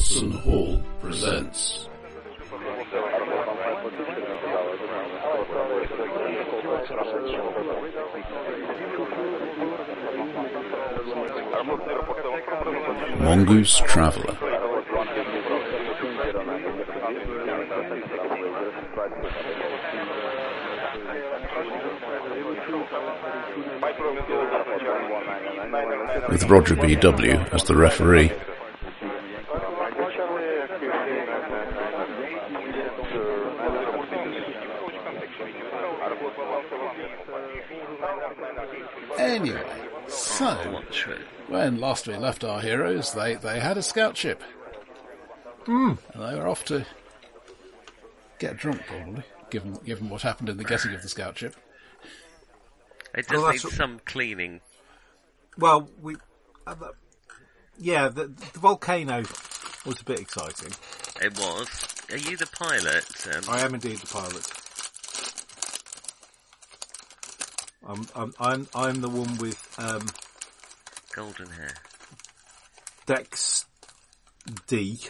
Watson Hall presents. Mongoose Traveller. With Roger B.W. as the referee. Anyway, so when last we left our heroes, they, they had a scout ship. And they were off to get drunk, probably, given given what happened in the getting of the scout ship. It does Well, need some cleaning. Well, we, uh, yeah, the, the volcano was a bit exciting. It was. Are you the pilot? Um, I am indeed the pilot. I'm, I'm, I'm, I'm the one with um, golden hair. Dex D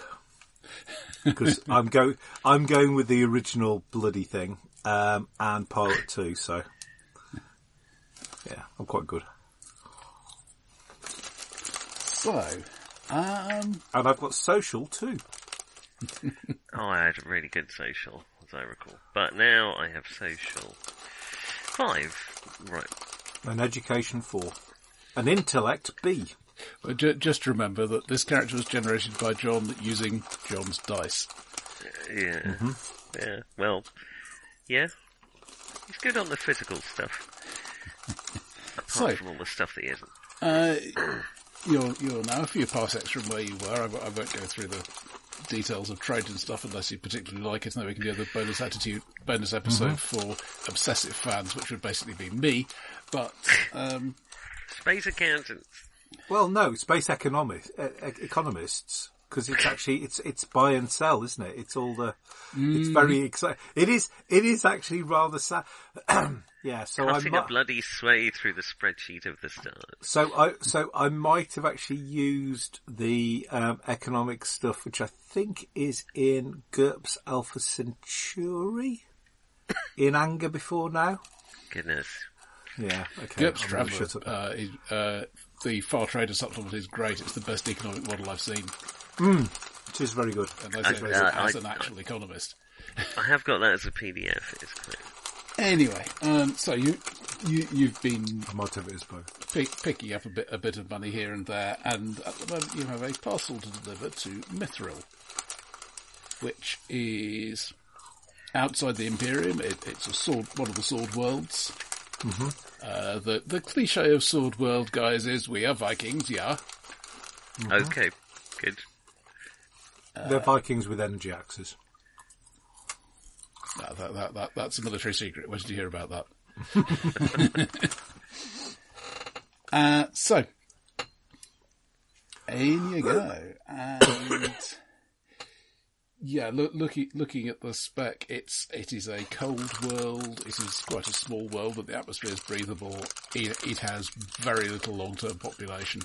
because I'm go I'm going with the original bloody thing um, and pilot two. So yeah, I'm quite good. So, um, And I've got social too. Oh, I had a really good social, as I recall. But now I have social. Five. Right. An education four. An intellect B. but ju- just remember that this character was generated by John using John's dice. Yeah. Mm-hmm. Yeah. Well, yeah. He's good on the physical stuff. Apart So- from all the stuff that he isn't. Uh, you're you're now a few parsecs from where you were. I won't go through the details of trade and stuff unless you particularly like it. And then we can do the bonus attitude bonus episode for obsessive fans, which would basically be me. But um, Space accountants. Well, no, space economists, uh, e- economists, because it's actually it's it's buy and sell, isn't it? It's all the. It's very exciting. It is. It is actually rather sad. yeah. So I Cutting a bloody sway through the spreadsheet of the stars. so I so I might have actually used the um, economic stuff, which I think is in GURPS Alpha Centauri, in anger before now. Goodness. Yeah. Okay. GURPS I'm Traveller, uh, uh, the Far Trader supplement is great. It's the best economic model I've seen, It is very good. and I I- think uh, as I- an actual economist. I have got that as a PDF. It's great. Anyway, um, so you you you've been I might have it as both. pick, picking up a bit a bit of money here and there, and at the moment you have a parcel to deliver to Mithril, which is outside the Imperium. It, it's a sword, one of the sword worlds. Mm-hmm. Uh, the the cliche of sword world guys is we are Vikings, yeah. Okay. Good. They're Vikings with energy axes. That, that, that, that, that's a military secret. Where did you hear about that? uh, so, in you go. And yeah, look, looking looking at the spec, it's it is a cold world. It is quite a small world, but the atmosphere is breathable. It, it has very little long term population.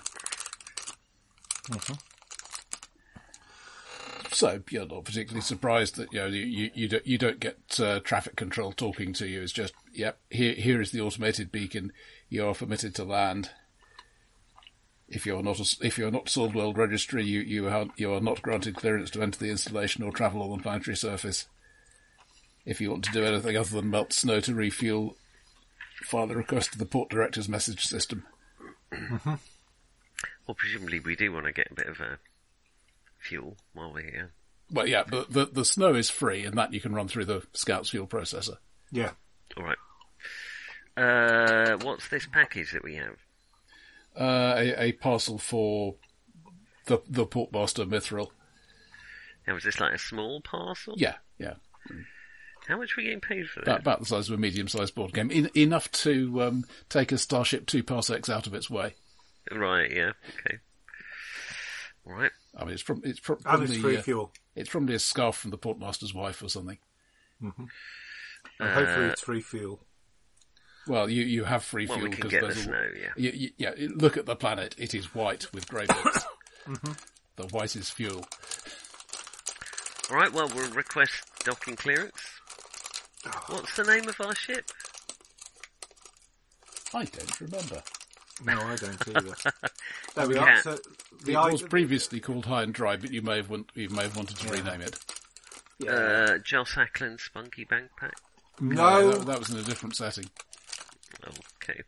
So you're not particularly surprised that you know you you, you don't you don't get uh, traffic control talking to you. It's just yep here here is the automated beacon. You are permitted to land. If you're not a, if you're not Sword World Registry, you you are you are not granted clearance to enter the installation or travel on the planetary surface. If you want to do anything other than melt snow to refuel, file a request to the port director's message system. Well, presumably we do want to get a bit of a fuel while we're here. Well, yeah, but the the snow is free, and that you can run through the Scout's fuel processor. Yeah. All right. Uh, what's this package that we have? uh, a, a parcel for the the portmaster Mithril. Now, is this like a small parcel? Yeah, yeah, How much are we getting paid for about, that? about the size of a medium-sized board game, En enough to um, take a Starship two parsecs out of its way. Right, yeah, okay. All right. I mean, it's from it's from, And from it's the, free uh, fuel. it's probably a scarf from the portmaster's wife or something. And hopefully Uh, it's free fuel. Well, you, you have free Well, fuel we because get the there's a- snow, yeah. You, you- yeah. Look at the planet; it is white with grey bits. Mm-hmm. The white is fuel. Alright, well, we'll request docking clearance. What's the name of our ship? I don't remember. No, I don't either. there we are. So the It was previously called High and Dry, but you may have want, you may have wanted to rename it. yeah. Uh, Joss Ackland Spunky Bankpack. no, that, that was in a different setting. Okay.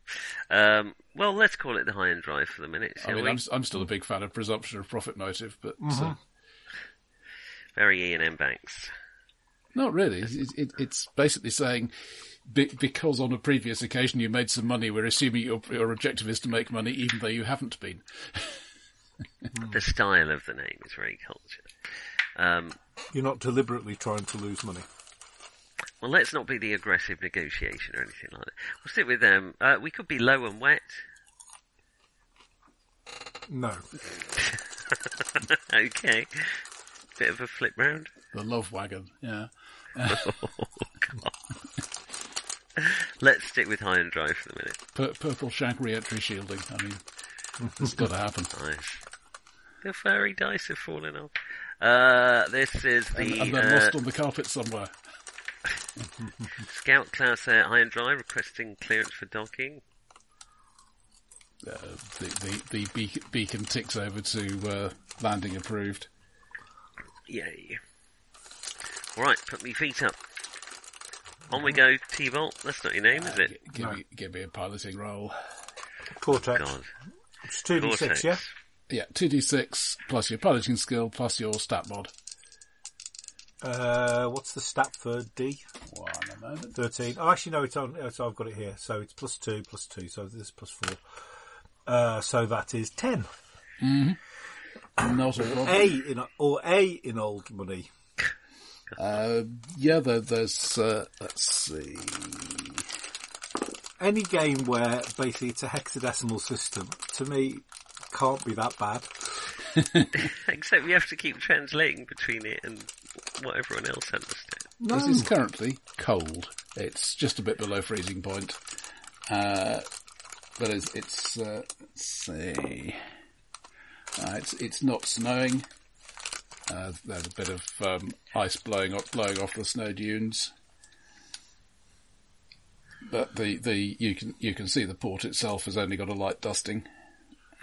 Um, well, let's call it the high and dry for the minute, I mean, we? I'm, s- I'm still a big fan of presumption of profit motive, but Mm-hmm. uh, Very Ian M. Banks. not really. It, it, it's basically saying be, because on a previous occasion you made some money, we're assuming your, your objective is to make money, even though you haven't been. The style of the name is very cultured. Um, you're not deliberately trying to lose money. well, let's not be the aggressive negotiation or anything like that. We'll stick with them. Uh, we could be low and wet. No, okay. Bit of a flip round. The love wagon, yeah. Let's stick with high and dry for the minute. Pur- purple shank re-entry shielding. I mean, it's got to happen. Nice. The furry dice have fallen off. Uh, this is And, the and then uh, lost on the carpet somewhere. Scout class uh, high and dry requesting clearance for docking. Uh, the the, the beacon, beacon ticks over to uh, landing approved. Yay. Alright, put me feet up. On we go, T-Bolt. That's not your name, is it? G- give, me, give me a piloting roll. Cortex. God. It's two d Vortex. six. Yeah. Yeah, 2d6 plus your piloting skill plus your stat mod. Uh, what's the stat for D? One a moment. Thirteen. Oh, actually, no. It's on. oh, So I've got it here. So it's plus two, plus two. So this is plus four. Uh, so that is ten. Not a problem. A in or A in old money. Uh, yeah, there, there's, uh, let's see. Any game where basically it's a hexadecimal system to me can't be that bad. Except we have to keep translating between it and what everyone else understands. No, This is currently cold. It's just a bit below freezing point. Uh, but it's, it's uh, let's see. Uh, it's, it's not snowing. Uh, there's a bit of um, ice blowing off, blowing off the snow dunes. But the, the you can you can see the port itself has only got a light dusting.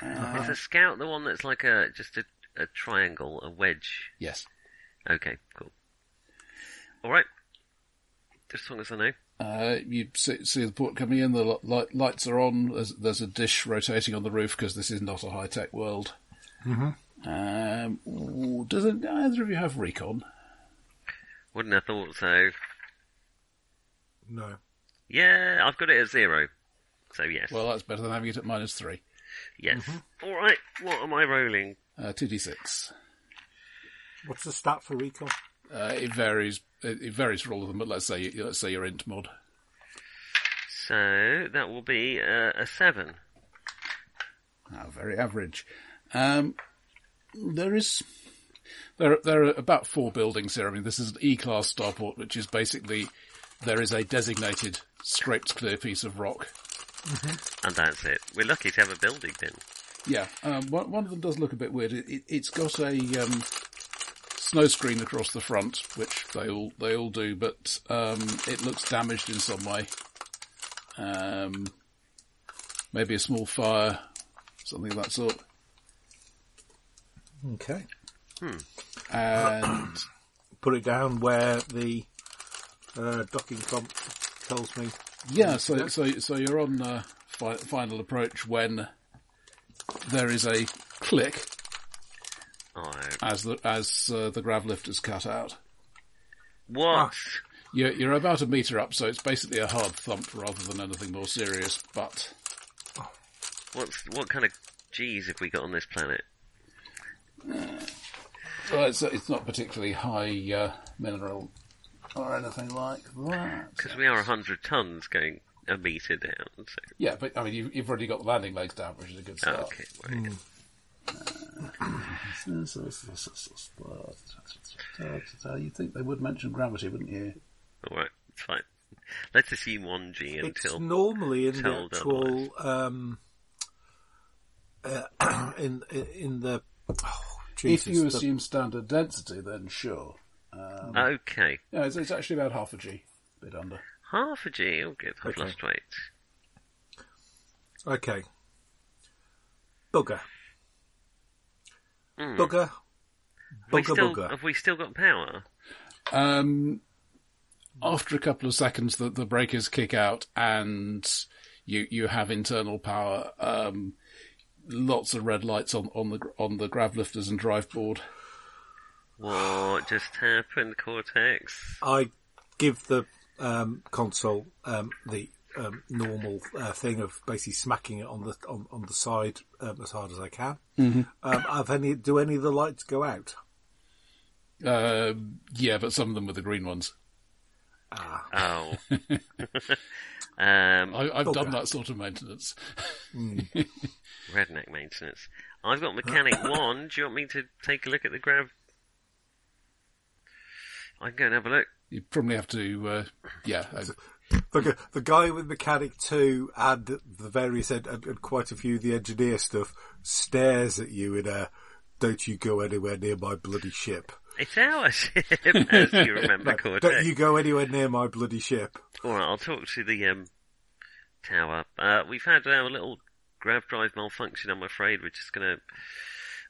Is the scout the one that's like a just a, a triangle, a wedge? Yes. Okay, cool. Alright. As long as I know. Uh, you see, see the port coming in. The light, lights are on. There's, there's a dish rotating on the roof because this is not a high tech world. Mm-hmm. Um, ooh, does it, either of you have recon? Wouldn't have thought so. no. Yeah, I've got it at zero. So yes. Well, that's better than having it at minus three. yes. Alright, what am I rolling? Uh, 2d6. What's the stat for recon? Uh, it varies. It, it varies for all of them, but let's say let's say your int mod. So that will be uh, a seven. Ah, very average. Um, there is there there are about four buildings here. I mean, this is an E-class starport, which is basically there is a designated scraped clear piece of rock And that's it. We're lucky to have a building then. Yeah, um, one, one of them does look a bit weird. It, it, it's got a um, snow screen across the front, which they all they all do, but um, it looks damaged in some way. Um, maybe a small fire, something of that sort. Okay. And Put it down where the uh, docking prompt tells me. yeah, so so so you're on uh, fi- final approach when there is a click Oh, as the as uh, the grav lift is cut out. what? You're, you're about a metre up, so it's basically a hard thump rather than anything more serious. But What's what kind of G's have we got on this planet? Well, it's, it's not particularly high uh, mineral or anything like that. Because we are hundred tons going a meter down. So Yeah, but I mean, you've, you've already got the landing legs down, which is a good oh, start. okay, right. You'd think they would mention gravity, wouldn't you? all right, it's fine. Let's assume one G It's until normally in the actual um, uh, in in the. Oh, Jesus, if you the- assume standard density, then sure. Okay. No, it's, it's actually about half a G, a bit under. Half a G. Oh, good. I've Okay. lost weight. Okay. Bugger. Hmm. Bugger. we Bugger, still, bugger. Have we still got power? Um, after a couple of seconds, the, the breakers kick out, and you you have internal power. Um, lots of red lights on, on the on the grav lifters and drive board. What just happened, Cortex? I give the um, console um, the um, normal uh, thing of basically smacking it on the on, on the side um, as hard as I can. Mm-hmm. Um, have any? Do any of the lights go out? Uh, yeah, but some of them were the green ones. Oh. um, I, I've done that sort of maintenance. redneck maintenance. I've got mechanic one. Do you want me to take a look at the grav? I can go and have a look. You probably have to, uh, yeah. The, the guy with mechanic two and the various ed- and, and quite a few of the engineer stuff stares at you in a "Don't you go anywhere near my bloody ship." It's our ship, as you remember, Cortex. Don't you go anywhere near my bloody ship. All right, I'll talk to the um, tower. Uh, we've had our little grav drive malfunction. I'm afraid we're just going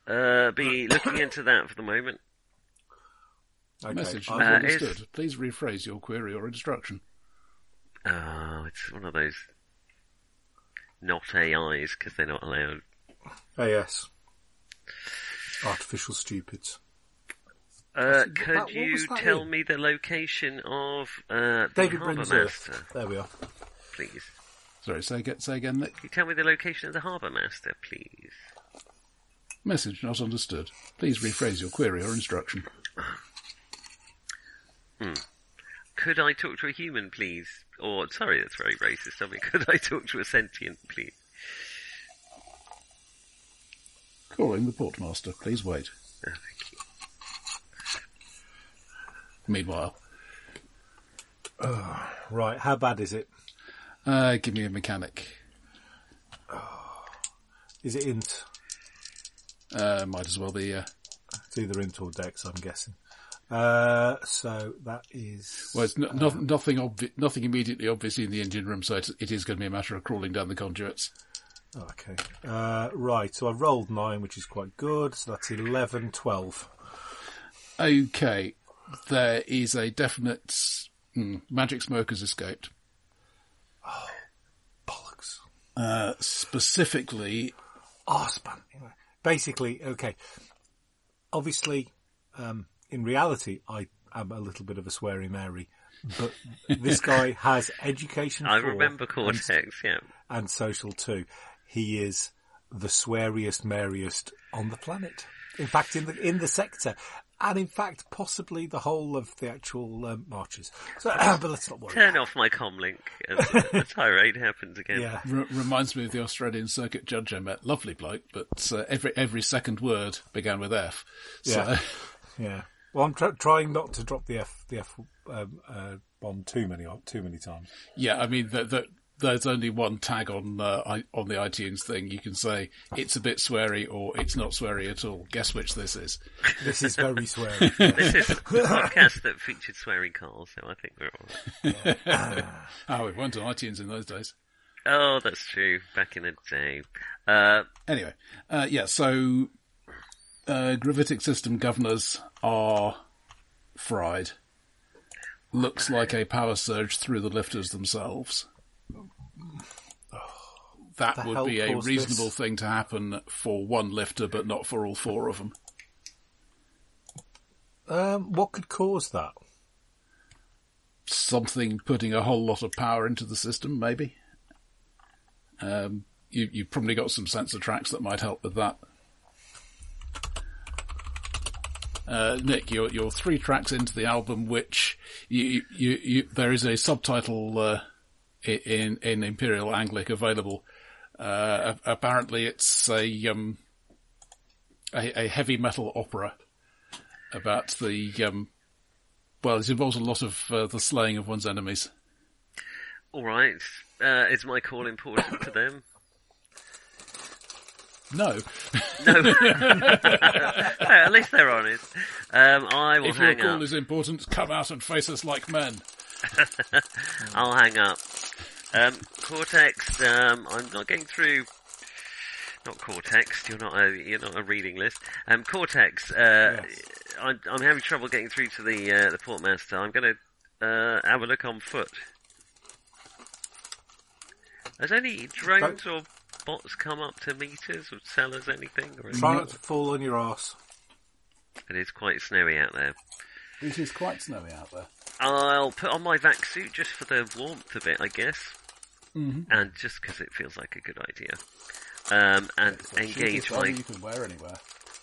to uh, be looking into that for the moment. Okay. message I- not Uh, understood. Please rephrase your query or instruction. Oh, it's one of those not AIs because they're not allowed. AS. Artificial stupids. Uh, That- could what you tell in? me the location of uh, the David harbour master, There we are. please? Sorry, say again, say again, Nick. Can you tell me the location of the harbour master, please? Message not understood. Please rephrase your query or instruction. Hmm. Could I talk to a human, please? Or, sorry, that's very racist of me. Could I talk to a sentient, please? Calling the portmaster. Please wait. Oh, thank you. Meanwhile, ah, Right. How bad is it? Uh, give me a mechanic. Is it int? Uh, might as well be. Uh, It's either int or dex, I'm guessing. Uh, so that is. well, it's no, no, nothing obvi- nothing immediately obvious in the engine room, so it's, it is going to be a matter of crawling down the conduits. Oh, okay. Uh, right. So I've rolled nine, which is quite good. So that's 11, 12. Okay, there is a definite hmm, magic smoke has escaped. Bollocks. Uh, specifically, Oh, span. Basically, okay. Obviously, um, in reality, I am a little bit of a sweary Mary, but this guy has education. I four remember and, yeah. and social too. He is the sweariest, merriest on the planet. In fact, in the in the sector, and in fact, possibly the whole of the actual um, marches. So, but let's not worry. Turn off my comlink as the, the tirade happens again. Yeah. r- reminds me of the Australian circuit judge I met. Lovely bloke, but uh, every every second word began with F. So, Yeah. Yeah. Well, I'm tr- trying not to drop the F the F um, uh, bomb too many too many times. yeah, I mean, the, the, there's only one tag on uh, I, on the iTunes thing. You can say it's a bit sweary or it's not sweary at all. Guess which this is. This is very sweary. This is a podcast that featured swearing cars, so I think we're all right. Oh, it weren't on iTunes in those days. Oh, that's true. Back in the day. Uh, Anyway, uh, yeah, so uh, gravitic system governors are fried. Looks like a power surge through the lifters themselves. That The would be a reasonable this? thing to happen for one lifter, but not for all four of them. um, what could cause that? Something putting a whole lot of power into the system, maybe. Um, you, you've probably got some sensor tracks that might help with that. Uh, Nick, you're, you're three tracks into the album, which you, you, you, there is a subtitle, uh, in, in Imperial Anglic available. Uh, apparently it's a, um, a, a heavy metal opera about the, um, well, it involves a lot of uh, the slaying of one's enemies. all right. Uh, is my call important to them? No. No. at least they're honest. Um, I will if your call up. is important, come out and face us like men. I'll hang up. Um, Cortex, um, I'm not getting through. Not Cortex. You're not a you're not a reading list. Um, Cortex. Uh, I'm, I'm having trouble getting through to the uh, the portmaster. I'm going to uh, have a look on foot. Has any drones or bots come up to meet us or sell us anything? Or Try not to fall on your ass. it is quite snowy out there. It is quite snowy out there. I'll put on my vac suit just for the warmth of it, I guess, mm-hmm. and just because it feels like a good idea. Um, and engage Cheapest my you can wear anywhere.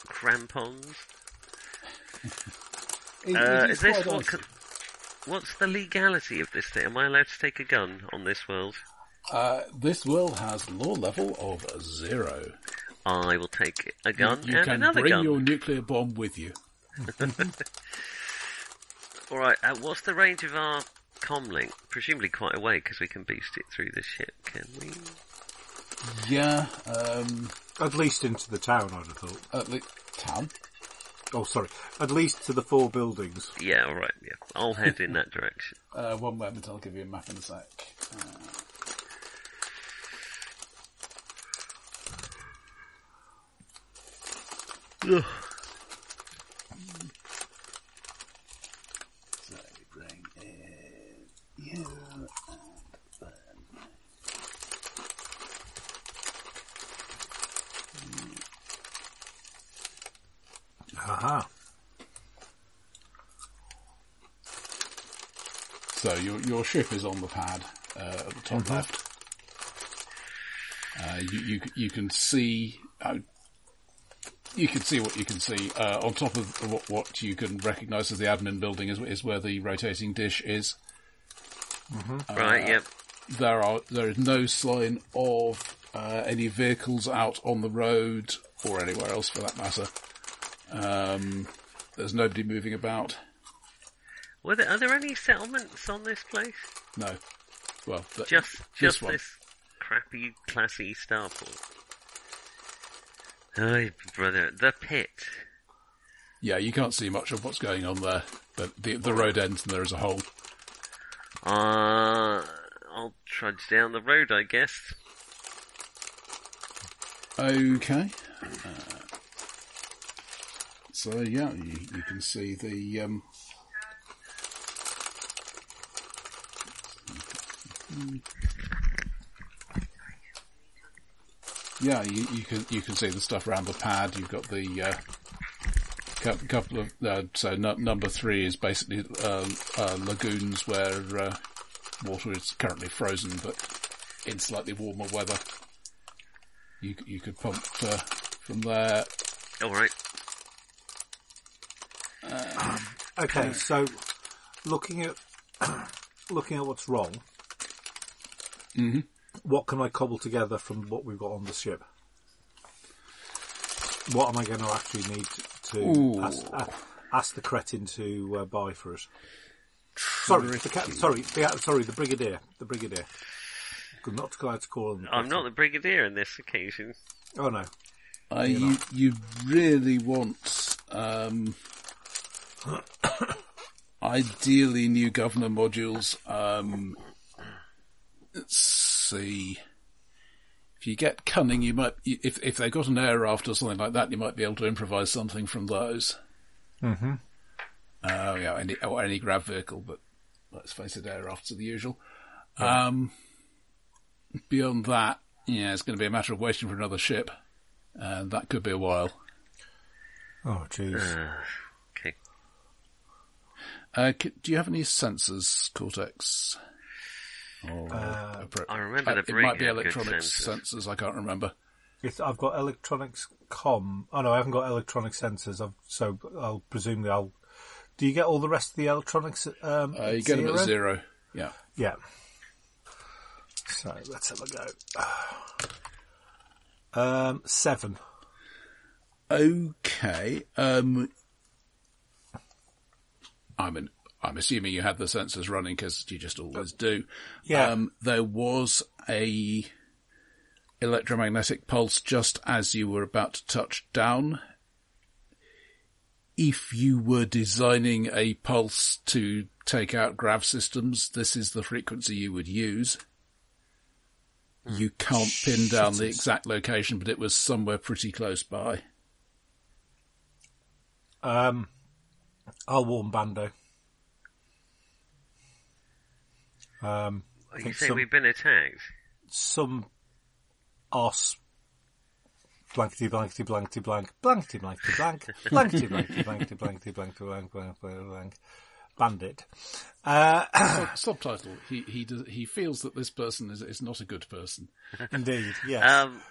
crampons. It- Uh, is this what? what's the legality of this thing? Am I allowed to take a gun on this world? Uh, this world has law level of zero. I will take a gun You and can bring your nuclear bomb with you. All right. Uh, what's the range of our comlink? Presumably quite away because we can boost it through the ship. Can we? Yeah, um, At least into the town, I'd have thought. at the town. Oh, sorry. At least to the four buildings. Yeah. All right. Yeah. I'll head in that direction. Uh, one moment, I'll give you a map in a sec. Uh, so we bring in you and then Aha. So your your ship is on the pad uh, at the top Mm-hmm. left. Uh, you, you you can see uh, you can see what you can see uh, on top of what, what you can recognise as the admin building is, is where the rotating dish is. Right. Yep. There are there is no sign of uh, any vehicles out on the road or anywhere else for that matter. Um, there's nobody moving about. Were there, are there any settlements on this place? No. Well, th- Just, this just one. this crappy, classy starport. Oh, brother, the pit. Yeah, you can't see much of what's going on there, but the the road ends and there is a hole. Uh, I'll trudge down the road, I guess. Okay. Uh, so yeah, you, you can see the um, yeah, you, you can you can see the stuff around the pad. You've got the uh, couple of uh, so nu- number three is basically uh, uh, lagoons where uh, water is currently frozen, but in slightly warmer weather. You you could pump uh, from there. All right. Okay, so looking at looking at what's wrong, what can I cobble together from what we've got on the ship? What am I going to actually need to Ooh. ask, a- ask the cretin to uh, buy for us? Sorry, the ca- sorry, the, sorry, the brigadier, the brigadier. Good Not allowed to call him. I'm not the brigadier in this occasion. Oh no. Uh, you you really want um, ideally new governor modules. Um, let's see. If you get cunning, you might if if they've got an air raft or something like that, you might be able to improvise something from those. Mm-hmm. Uh, yeah, any or any grav vehicle, but let's face it, air rafts are the usual. Um, beyond that, yeah, it's going to be a matter of waiting for another ship, and that could be a while. Oh jeez. Okay. Uh, do you have any sensors, Cortex? Or appro- I remember uh, the it might be electronics sensors. I can't remember. It's, I've got electronics com. Oh no, I haven't got electronic sensors. I've, so I'll presumably I'll. Do you get all the rest of the electronics? Um, Uh, you get them at zero. Yeah. Yeah. So let's have a go. Um, seven. Okay. Um, I'm an, I'm assuming you had the sensors running because you just always do. Yeah. Um, there was a electromagnetic pulse just as you were about to touch down. If you were designing a pulse to take out grav systems, this is the frequency you would use. You can't pin down the exact location, but it was somewhere pretty close by. Um, I'll warn Bando. Um, I You say some, we've been attacked? some os blankety blankety blankety blank blankety blankety blank blankety blankety blankety blankety blankety blank blank blank blank bandit. Uh, subtitle: He he does, he feels that this person is is not a good person. indeed, yes. Um,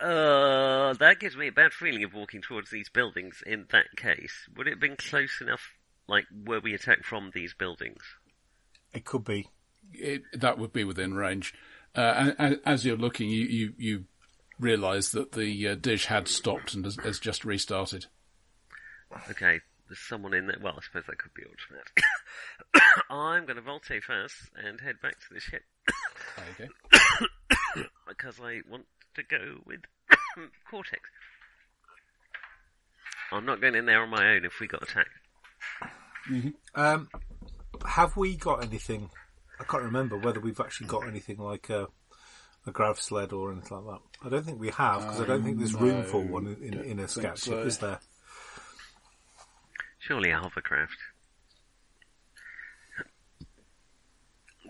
uh, that gives me a bad feeling of walking towards these buildings in that case. Would it have been close enough, like, were we attacked from these buildings? it could be. It, that would be within range. Uh, and, and as you're looking, you you, you realise that the uh, dish had stopped and has, has just restarted. Okay, there's someone in there. Well, I suppose that could be automatic. I'm going to volte first and head back to the ship Okay. because I want to go with Cortex. I'm not going in there on my own if we got attacked. Um, have we got anything? I can't remember whether we've actually got anything like a, a grav sled or anything like that. I don't think we have because I don't think there's room for one in, in, in a think scout so. is there? Surely a hovercraft.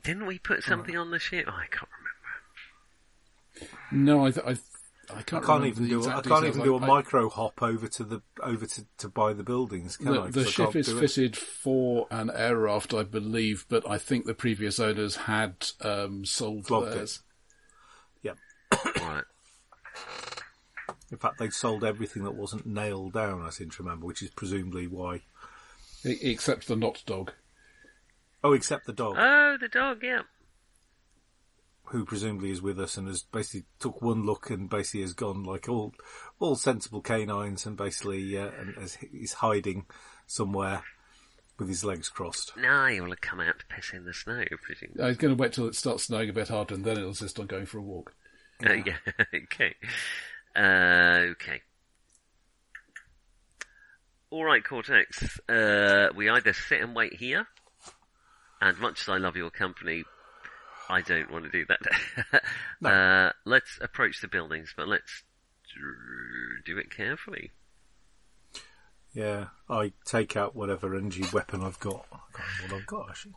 Didn't we put something on the ship? Oh, I can't remember. No, I th- I, th- I can't. I can't even do. exact I can't even do a I- micro hop over to the over to, to buy the buildings. Can The, I? 'Cause the ship can't is fitted for an air raft, I believe, but I think the previous owners had um, sold Flogged it. theirs. Yeah. Right. In fact, they'd sold everything that wasn't nailed down. I seem to remember, which is presumably why. Except the not dog. Oh, except the dog, Oh, the dog, yeah. Who presumably is with us and has basically took one look and basically has gone like all all sensible canines and basically uh, and is, is hiding somewhere with his legs crossed. Now he will have come out to piss in the snow, presumably. I was going to wait till it starts snowing a bit harder, and then it'll insist on going for a walk. Uh, yeah, okay. Uh, okay. Alright, Cortex. Uh, we either sit and wait here, and much as I love your company, I don't want to do that. uh, let's approach the buildings, but let's do it carefully. Yeah, I take out whatever energy weapon I've got. I can't remember what I've got actually.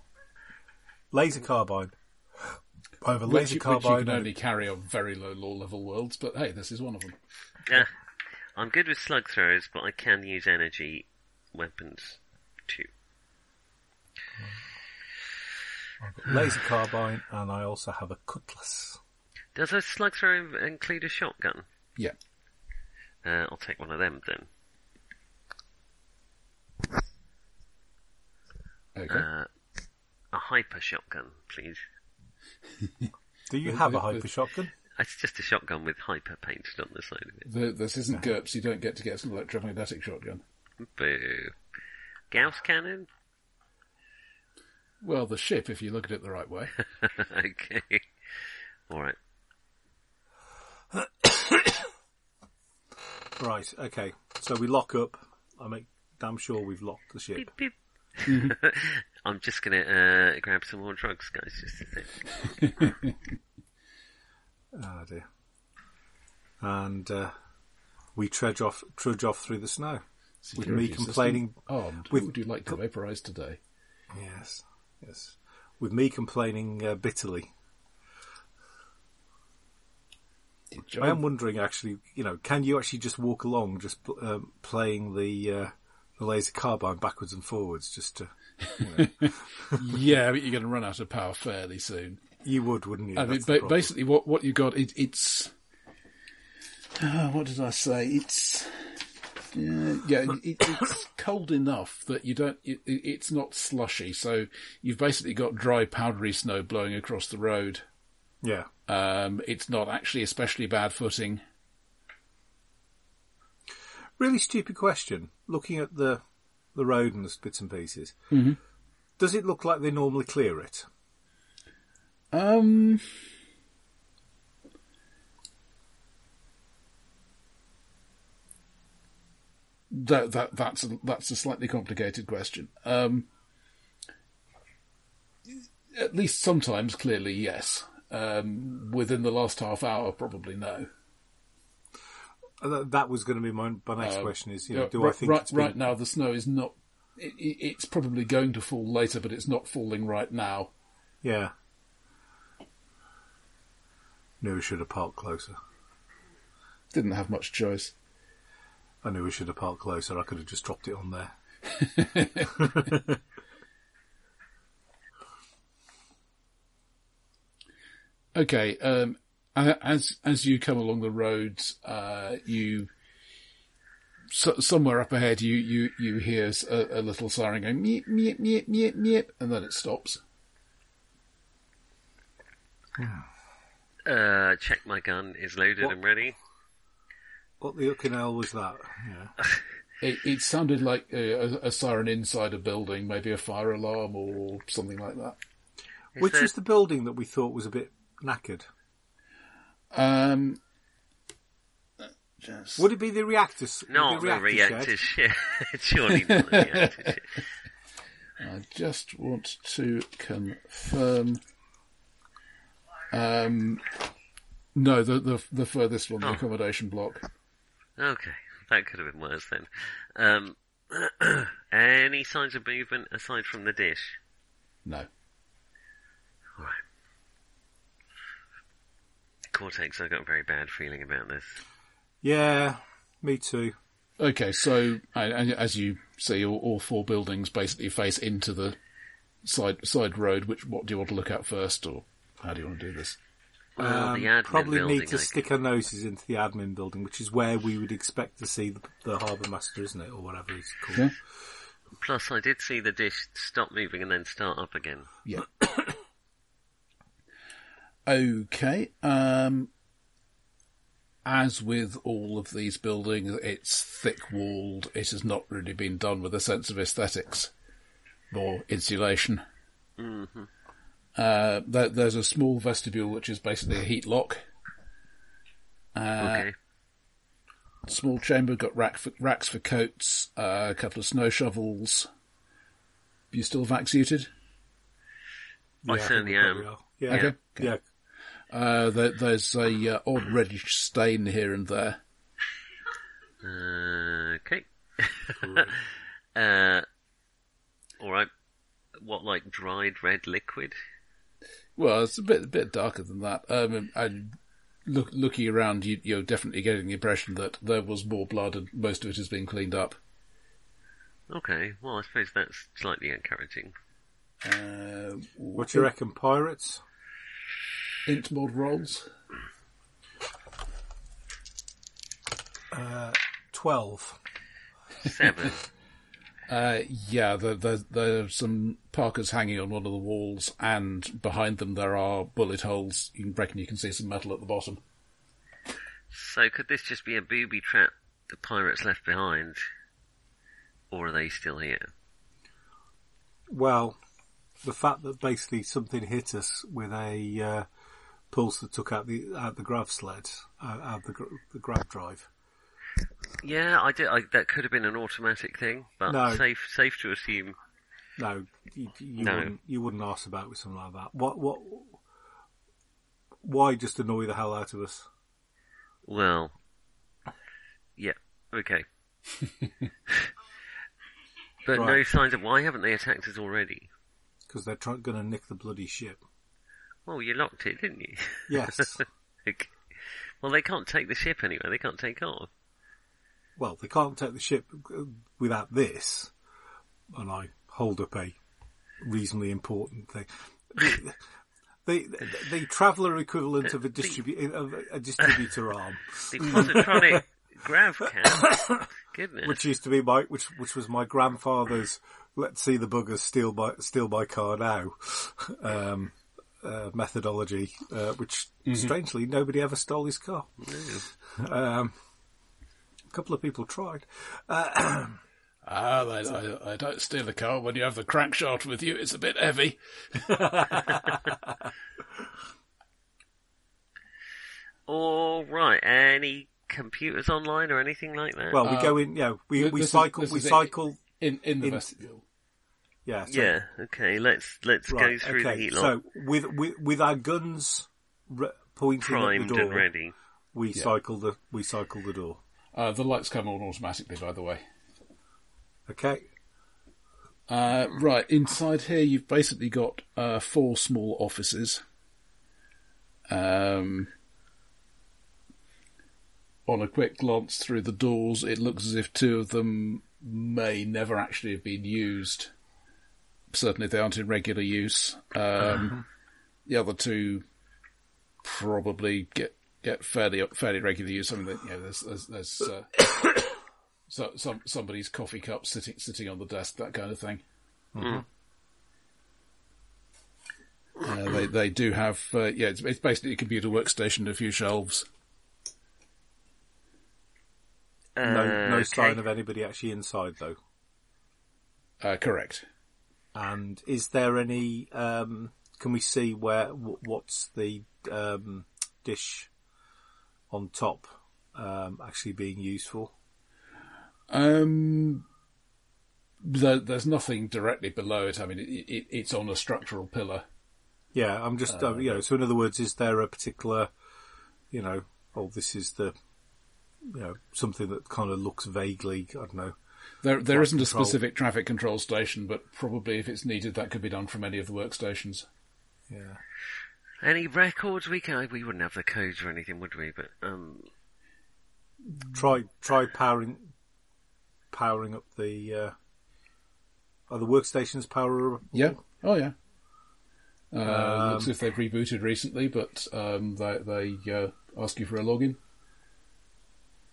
Laser carbine. I have a Which, laser you- which you carbine. can only carry on very low law level worlds, but hey, this is one of them. Yeah, I'm good with slug throwers, but I can use energy weapons too. I've got laser carbine, and I also have a cutlass. Does a slug thrower include a shotgun? Yeah. Uh, I'll take one of them then. Okay. Uh, a hyper shotgun, please. Do you have a hyper shotgun? It's just a shotgun with hyper painted on the side of it. The, this isn't GURPS, you don't get to get an electromagnetic shotgun. Boo. Gauss cannon? Well, the ship, if you look at it the right way. okay. Alright. Right. Okay. So we lock up. I make damn sure we've locked the ship. Beep, beep. I'm just gonna uh, grab some more drugs, guys, just a sec. Oh dear. And uh, we trudge off, trudge off through the snow. With me complaining- Armed. with- Who would you like to vaporize today? Yes. Yes. With me complaining uh, bitterly. I am wondering, actually, you know, can you actually just walk along, just um, playing the uh, the laser carbine backwards and forwards, just to? yeah, but you're going to run out of power fairly soon. You would, wouldn't you? I mean, That's ba- basically, what what you got? It, it's uh, what did I say? It's yeah, it, it's cold enough that you don't. It- it's not slushy, so you've basically got dry, powdery snow blowing across the road. yeah. Um, it's not actually especially bad footing. Really stupid question. Looking at the the road and the bits and pieces, Mm-hmm. does it look like they normally clear it? Um, that, that that's a, that's a slightly complicated question. Um, at least sometimes, clearly, yes. Um, within the last half hour, probably no. Uh, That, was going to be my, my next Uh, question is, you know, do right, I think right, been, right now the snow is not. It, it- it's probably going to fall later, but it's not falling right now. Yeah. Knew we should have parked closer. Didn't have much choice. I knew we should have parked closer. I could have just dropped it on there. Okay. Um, as as you come along the roads, uh, you so, somewhere up ahead, you you you hear a little siren going meep meep meep meep meep, and then it stops. Uh, check my gun is loaded What? and ready. What the fucking hell was that? Yeah. It, it sounded like a, a, a siren inside a building, maybe a fire alarm or something like that. Is Which there- was the building that we thought was a bit knackered? Um, just Would it be the reactors? No, the the reactor reactor shed? shit. Surely not the reactor shit. I just want to confirm. Um, no, the the, the furthest one, the Oh. accommodation block. Okay, that could have been worse then. Um, any signs of movement aside from the dish? No. Alright. Cortex, I got a very bad feeling about this. Yeah, me too. Okay, so and, and as you see, all, all four buildings basically face into the side side road. Which what do you want to look at first, or how do you want to do this? Well, Um, the admin probably building, need to I stick our noses into the admin building, which is where we would expect to see the, the harbour master, isn't it, or whatever it's called. Yeah. Plus, I did see the dish stop moving and then start up again. Yeah. okay. Um, as with all of these buildings, it's thick walled. It has not really been done with a sense of aesthetics or insulation. hmm Uh, there, there's a small vestibule which is basically a heat lock. Uh, Okay. Small chamber got rack for, racks for coats, uh, a couple of snow shovels. You still vac suited? I think certainly we am. are. Yeah, Okay. yeah. Uh, there, there's a uh, odd reddish stain here and there. Uh, okay. uh, alright. What, like dried red liquid? Well, it's a bit a bit darker than that. Um, and look, looking around, you, you're definitely getting the impression that there was more blood, and most of it has been cleaned up. Okay, well, I suppose that's slightly encouraging. Uh, What do you reckon, pirates? Int mod rolls. Uh, Twelve. Seven. Uh, yeah, there, there, there are some parkas hanging on one of the walls, and behind them there are bullet holes. You can reckon you can see some metal at the bottom. so could this just be a booby trap the pirates left behind? Or are they still here? Well, the fact that basically something hit us with a uh, pulse that took out the out the grav sled, out, out the, gr- the grav drive. Yeah, I did. I, that could have been an automatic thing, but No. safe safe to assume. No, you, you No. wouldn't. You wouldn't ask about with something like that. What? What? Why just annoy the hell out of us? Well, yeah, okay. but no signs of why haven't they attacked us already? Because they're trying, going to nick the bloody ship. Well, you locked it, didn't you? Yes. Okay. Well, they can't take the ship anyway. They can't take off. Well, they can't take the ship uh, without this. And I hold up a reasonably important thing. The, the, the traveller equivalent of a, distribu- of a distributor arm, The positronic grav cam. Goodness. which used to be my, which which was my grandfather's. Let's see the buggers steal my steal my car now. Um, uh, methodology, uh, which strangely nobody ever stole his car. Um, a couple of people tried. Uh, Ah, they, I, I don't steal a car when you have the crankshaft with you. It's a bit heavy. All right. Any computers online or anything like that? Well, we Uh, go in. Yeah, we we this is- cycle. we cycle. in in the In- vestibule. Yeah. So, yeah. Okay. Let's let's Right. go through the heat lock. So with with with our guns re- pointing at the door, and ready. we cycle the we cycle the door. Uh, the lights come on automatically, by the way. Okay. Uh, right, inside here you've basically got uh, four small offices. Um, on a quick glance through the doors, it looks as if two of them may never actually have been used. Certainly they aren't in regular use. Um, The other two probably get get fairly fairly regular use. I mean, you know, there's there's, there's uh, so, some somebody's coffee cup sitting sitting on the desk, that kind of thing. Uh, they they do have uh, yeah, it's, it's basically a computer workstation and a few shelves. No Uh, no okay. sign of anybody actually inside though. Uh, correct. And is there any? Um, can we see where wh- what's the um, dish on top um, actually being useful? Um, there, there's nothing directly below it. I mean, it, it, it's on a structural pillar. Yeah, I'm just uh, you know. So in other words, is there a particular, you know, oh, this is the, you know, something that kind of looks vaguely, I don't know. There, there isn't a specific traffic control station, but probably if it's needed, that could be done from any of the workstations. Yeah. Any records we can? We wouldn't have the codes or anything, would we? But um, Try try powering powering up the. Uh, are the workstations power? Yeah. Oh, yeah. Uh, Um, looks as if they've rebooted recently, but um, they, they uh, ask you for a login.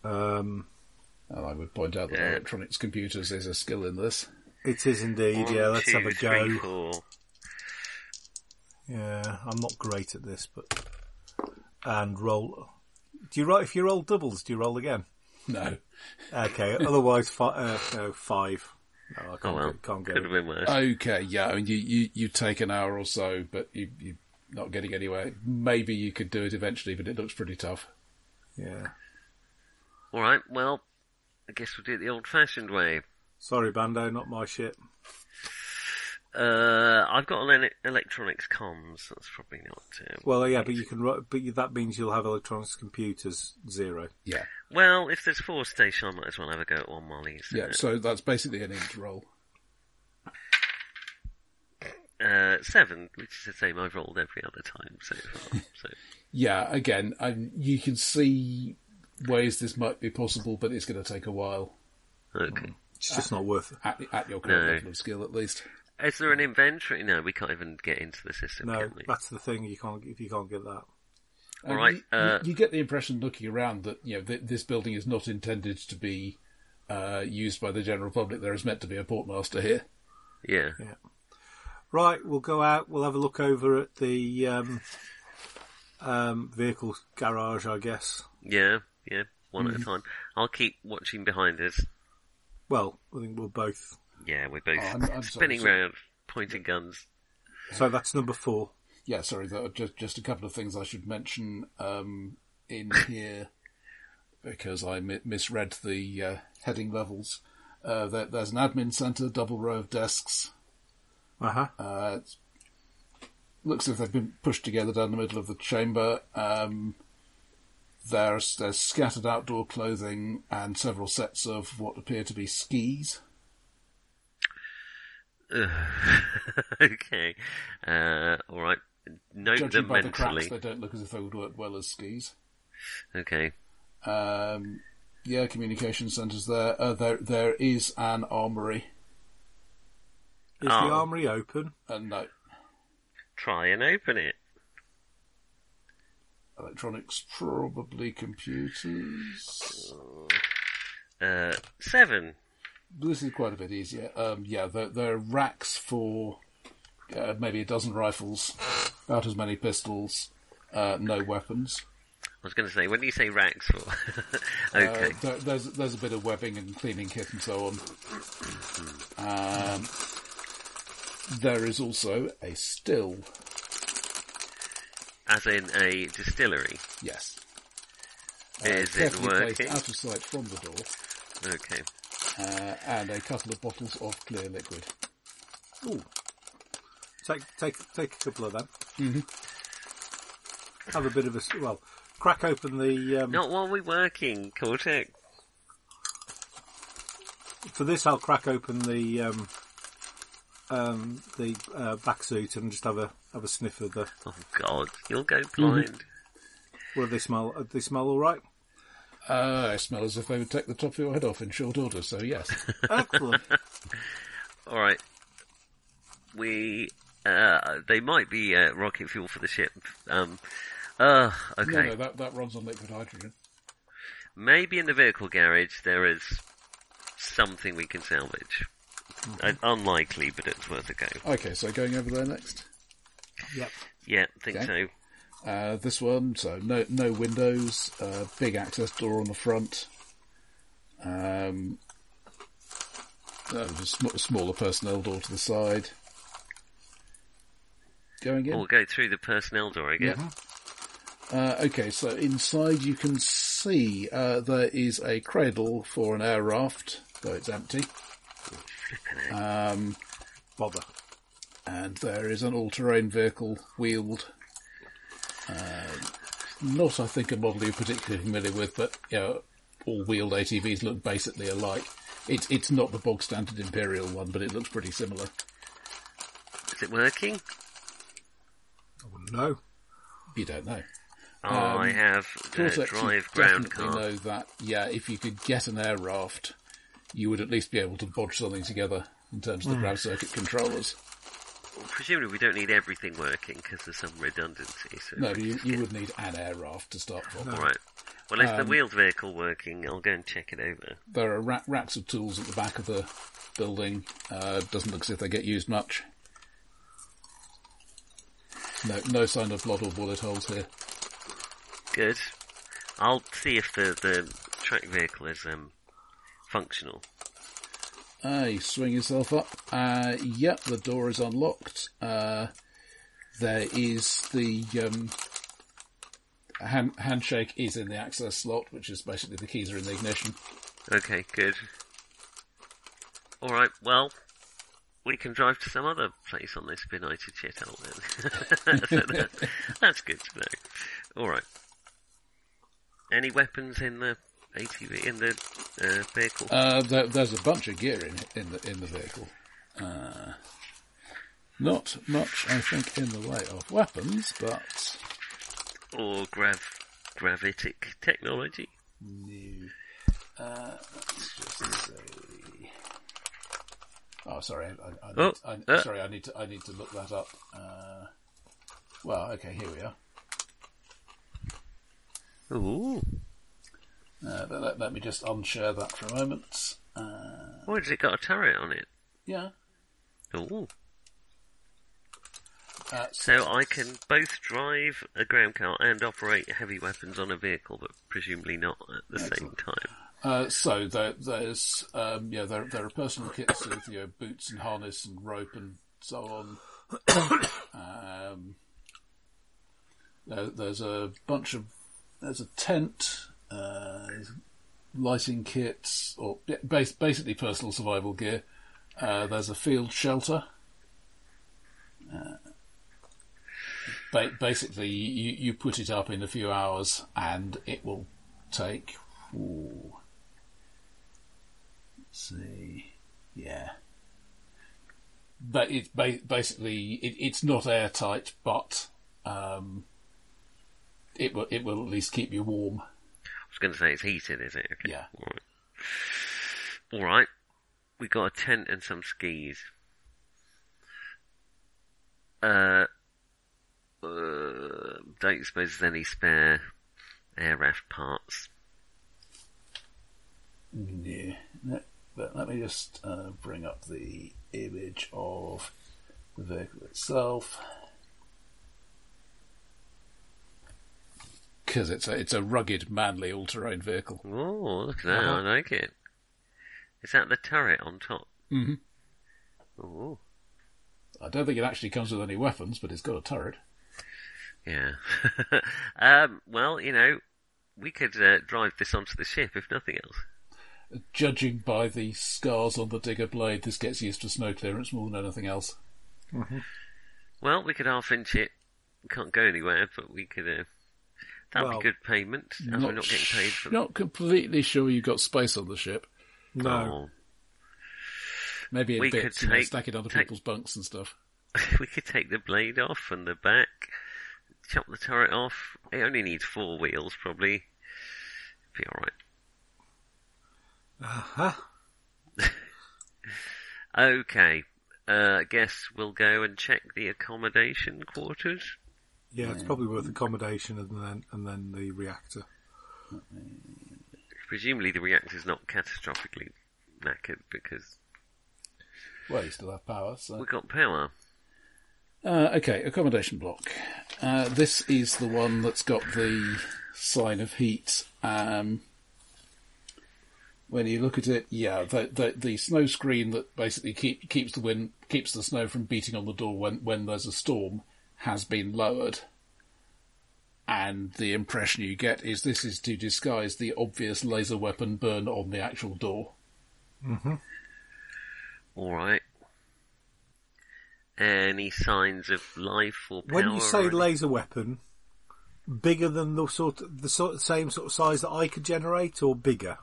Um, And I would point out that Yeah. electronics computers is a skill in this. it is indeed. one, yeah, let's two, have a three, go. four. Yeah, I'm not great at this, but and roll. Do you roll if you roll doubles? Do you roll again? No. Okay. Otherwise, fi- uh, no, five. No, I Oh can't well, get, can't get could it. have been worse. Okay, yeah, I mean, you, you, you take an hour or so, but you, you're not getting anywhere. Maybe you could do it eventually, but it looks pretty tough. Yeah. All right. Well, I guess we'll do it the old-fashioned way. Sorry, Bando, not my shit. Uh, I've got ele- electronics comms. That's probably not. Well, yeah, but you can. But that means you'll have electronics computers zero. Yeah. well, if there's four station, I might as well have a go at one Molly's. Yeah, so that's basically an int roll. Uh, seven, which is the same I've rolled every other time so far. So Yeah, again, I, you can see ways this might be possible, but it's going to take a while okay. It's just not worth it. at, at your current No. level of skill, at least. Is there an inventory? No, we can't even get into the system, No, can we? that's the thing. You can't if you can't get that. And right, you, uh, you, you get the impression looking around that you know th- this building is not intended to be uh, used by the general public. There is meant to be a portmaster here. Yeah. Right, we'll go out. We'll have a look over at the um, um, vehicle garage, I guess. Yeah, yeah, one Mm-hmm. at a time. I'll keep watching behind us. Well, I think we'll both. Yeah, we're both Oh, I'm- I'm sorry, spinning sorry. round, pointing guns. So that's number four. Yeah, sorry. That, just just a couple of things I should mention um, in here because I mi- misread the uh, heading levels. Uh, there, there's an admin center, double row of desks. Uh huh. Uh, it's, looks as if they've been pushed together down the middle of the chamber. Um, there's there's scattered outdoor clothing and several sets of what appear to be skis. okay. Uh, alright. Note Judging them by the cracks, they don't look as if they would work well as skis. Okay. Um, yeah, communication centres there. Uh, there there is an armory. Is Oh. the armory open? And no, Try and open it. electronics, probably computers. Uh, seven. This is quite a bit easier. Um, yeah, there, there are racks for uh, maybe a dozen rifles, about as many pistols, uh, no weapons. I was going to say, when do you say racks for... okay. Uh, there, there's there's a bit of webbing and cleaning kit and so on. Um, there is also a still. As in a distillery. Yes. uh, Is it carefully placed working? out of sight from the door, Okay. Uh, and a couple of bottles of clear liquid. Ooh. Take take take a couple of them. Mm-hmm. Have a bit of a, well. Crack open the um, Not while we're working, Cortex. for this. I'll crack open the um, um, the uh, vacc suit and just have a have a sniff of the. Oh God, you'll go Mm-hmm. blind. What do they smell? uh, They smell all right. Uh, I smell as if they would take the top of your head off in short order, so yes. Excellent. All right. We, uh, they might be uh, rocket fuel for the ship. Um, uh, okay. No, no, that, that runs on liquid hydrogen. Maybe in the vehicle garage there is something we can salvage. Uh, unlikely, but it's worth a go. Okay, so going over there next. yep. Yeah, I think Okay. so. Uh, this one, so no no windows, uh, big access door on the front. Um, uh, a sm- smaller personnel door to the side. Going in. We'll go through the personnel door, I guess. Uh, okay, so inside you can see uh, there is a cradle for an air raft, though it's empty, Um, Bother. and there is an all-terrain vehicle wheeled. Uh, not, I think, a model you're particularly familiar with, but you know, all wheeled ATVs look basically alike. It's it's not the bog standard Imperial one, but it looks pretty similar. Is it working? I wouldn't know. You don't know. Oh, I have uh, drive ground definitely car. know that, yeah, if you could get an air raft, you would at least be able to bodge something together in terms of the ground circuit controllers. Presumably we don't need everything working because there's some redundancy. So No, you, you would need an air raft to start from. Right. Well, if the Um, wheeled vehicle working, I'll go and check it over. There are ra- racks of tools at the back of the building. Uh, doesn't look as if they get used much. No, no sign of blood or bullet holes here. Good. I'll see if the the track vehicle is um functional. Uh, you swing yourself up. Uh, yep, the door is unlocked. Uh, there is the um, hand, handshake is in the access slot, which is basically the keys are in the ignition. Okay, good. All right. Well, we can drive to some other place on this benighted shithole then. that, that's good to know. All right. Any weapons in the ATV in the uh, vehicle? Uh, there, there's a bunch of gear in in the in the vehicle. Uh, not much, I think, in the way of weapons, but or grav gravitic technology? no. Uh, let's just say. Oh, sorry. I, I, I Oh, need, I, uh. sorry. I need to. I need to look that up. Uh, well, okay. Here we are. Ooh. Uh, let, let- me just unshare that for a moment. Uh, Why has it got a turret on it? yeah. Ooh. Uh, So I can both drive a ground car and operate heavy weapons on a vehicle, but presumably not at the same time. Uh, so there, there's um, yeah there there are personal kits with you know, boots and harness and rope and so on. um, there, there's a bunch of there's a tent, lighting kits, or yeah, bas- basically personal survival gear. Uh, there's a field shelter. Uh, ba- basically, you, you put it up in a few hours, and it will take. Ooh, see. Yeah. But it's ba- basically it, it's not airtight, but um, it will it will at least keep you warm. I was going to say it's heated, is it? Okay. Yeah. All right. All right. We got a tent and some skis. Uh, uh, don't suppose there's any spare air raft parts. Yeah. Let, but let me just uh, bring up the image of the vehicle itself. Because it's a it's a rugged, manly, all-terrain vehicle. Oh, look at that! Uh-huh. I like it. Is that the turret on top? Mm-hmm. Oh, I don't think it actually comes with any weapons, but it's got a turret. yeah. um, well, you know, we could uh, drive this onto the ship if nothing else. Judging by the scars on the digger blade, this gets used to snow clearance more than anything else. Mhm. Well, we could half inch it. We can't go anywhere, but we could. Uh, that would Well, be good payment, as we're not getting paid for. Not completely sure you've got space on the ship. No. Oh. Maybe a We bit, could you know, take- stack it under take- people's bunks and stuff. we could take the blade off and the back, chop the turret off. It only needs four wheels, probably. Be alright. Uh-huh. Okay. Uh, I guess we'll go and check the accommodation quarters. Yeah, it's probably worth accommodation and then and then the reactor. Presumably the reactor's not catastrophically knackered because Well, you still have power, so. we've got power. Uh, okay, accommodation block. Uh, this is the one that's got the sign of heat. Um, when you look at it, yeah, the, the the snow screen that basically keep, keeps the wind keeps the snow from beating on the door when when there's a storm has been lowered. And the impression you get is this is to disguise the obvious laser weapon burn on the actual door. Mm-hmm. Alright. Any signs of life or power? When you say or- laser weapon, bigger than the sort of the sort same sort of size that I could generate, or bigger?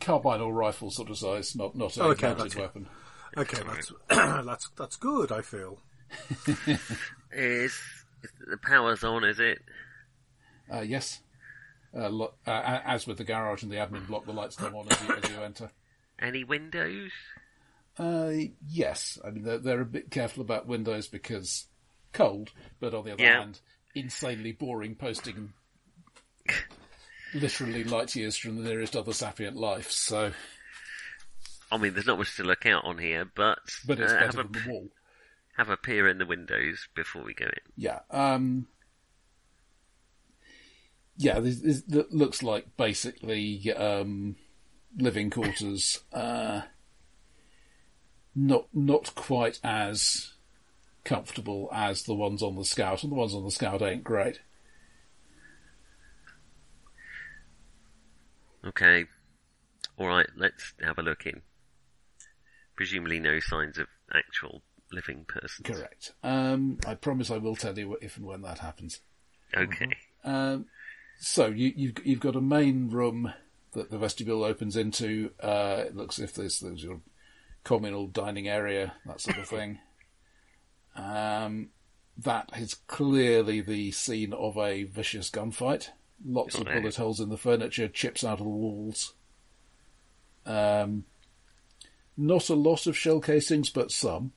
Carbine or rifle sort of size, not not a Oh, okay, mounted that's it. weapon. Okay, that's that's that's good. I feel. Is, the power's on, is it? Uh, yes. Uh, lo- uh, as with the garage and the admin block, the lights come on as you, as you enter. Any windows? Uh, yes. I mean, they're, they're a bit careful about windows because cold, but on the other Yeah. hand, insanely boring posting literally light years from the nearest other sapient life. So, I mean, there's not much to look out on here, but, but it's uh, better than a, the wall. Have a peer in the windows before we go in. Yeah. Um, yeah, this, this th- looks like basically um, living quarters. Uh, not not quite as comfortable as the ones on the Scout, and the ones on the Scout ain't great. Okay. Alright, let's have a look in. Presumably no signs of actual living persons. Correct. Um, I promise I will tell you if and when that happens. Okay. Um, so you, you've you've got a main room that the vestibule opens into. Uh, it looks as if there's there's your communal dining area, that sort of thing. Um, that is clearly the scene of a vicious gunfight. Lots of bullet holes in the furniture, chips out of the walls. Um, not a lot of shell casings, but some.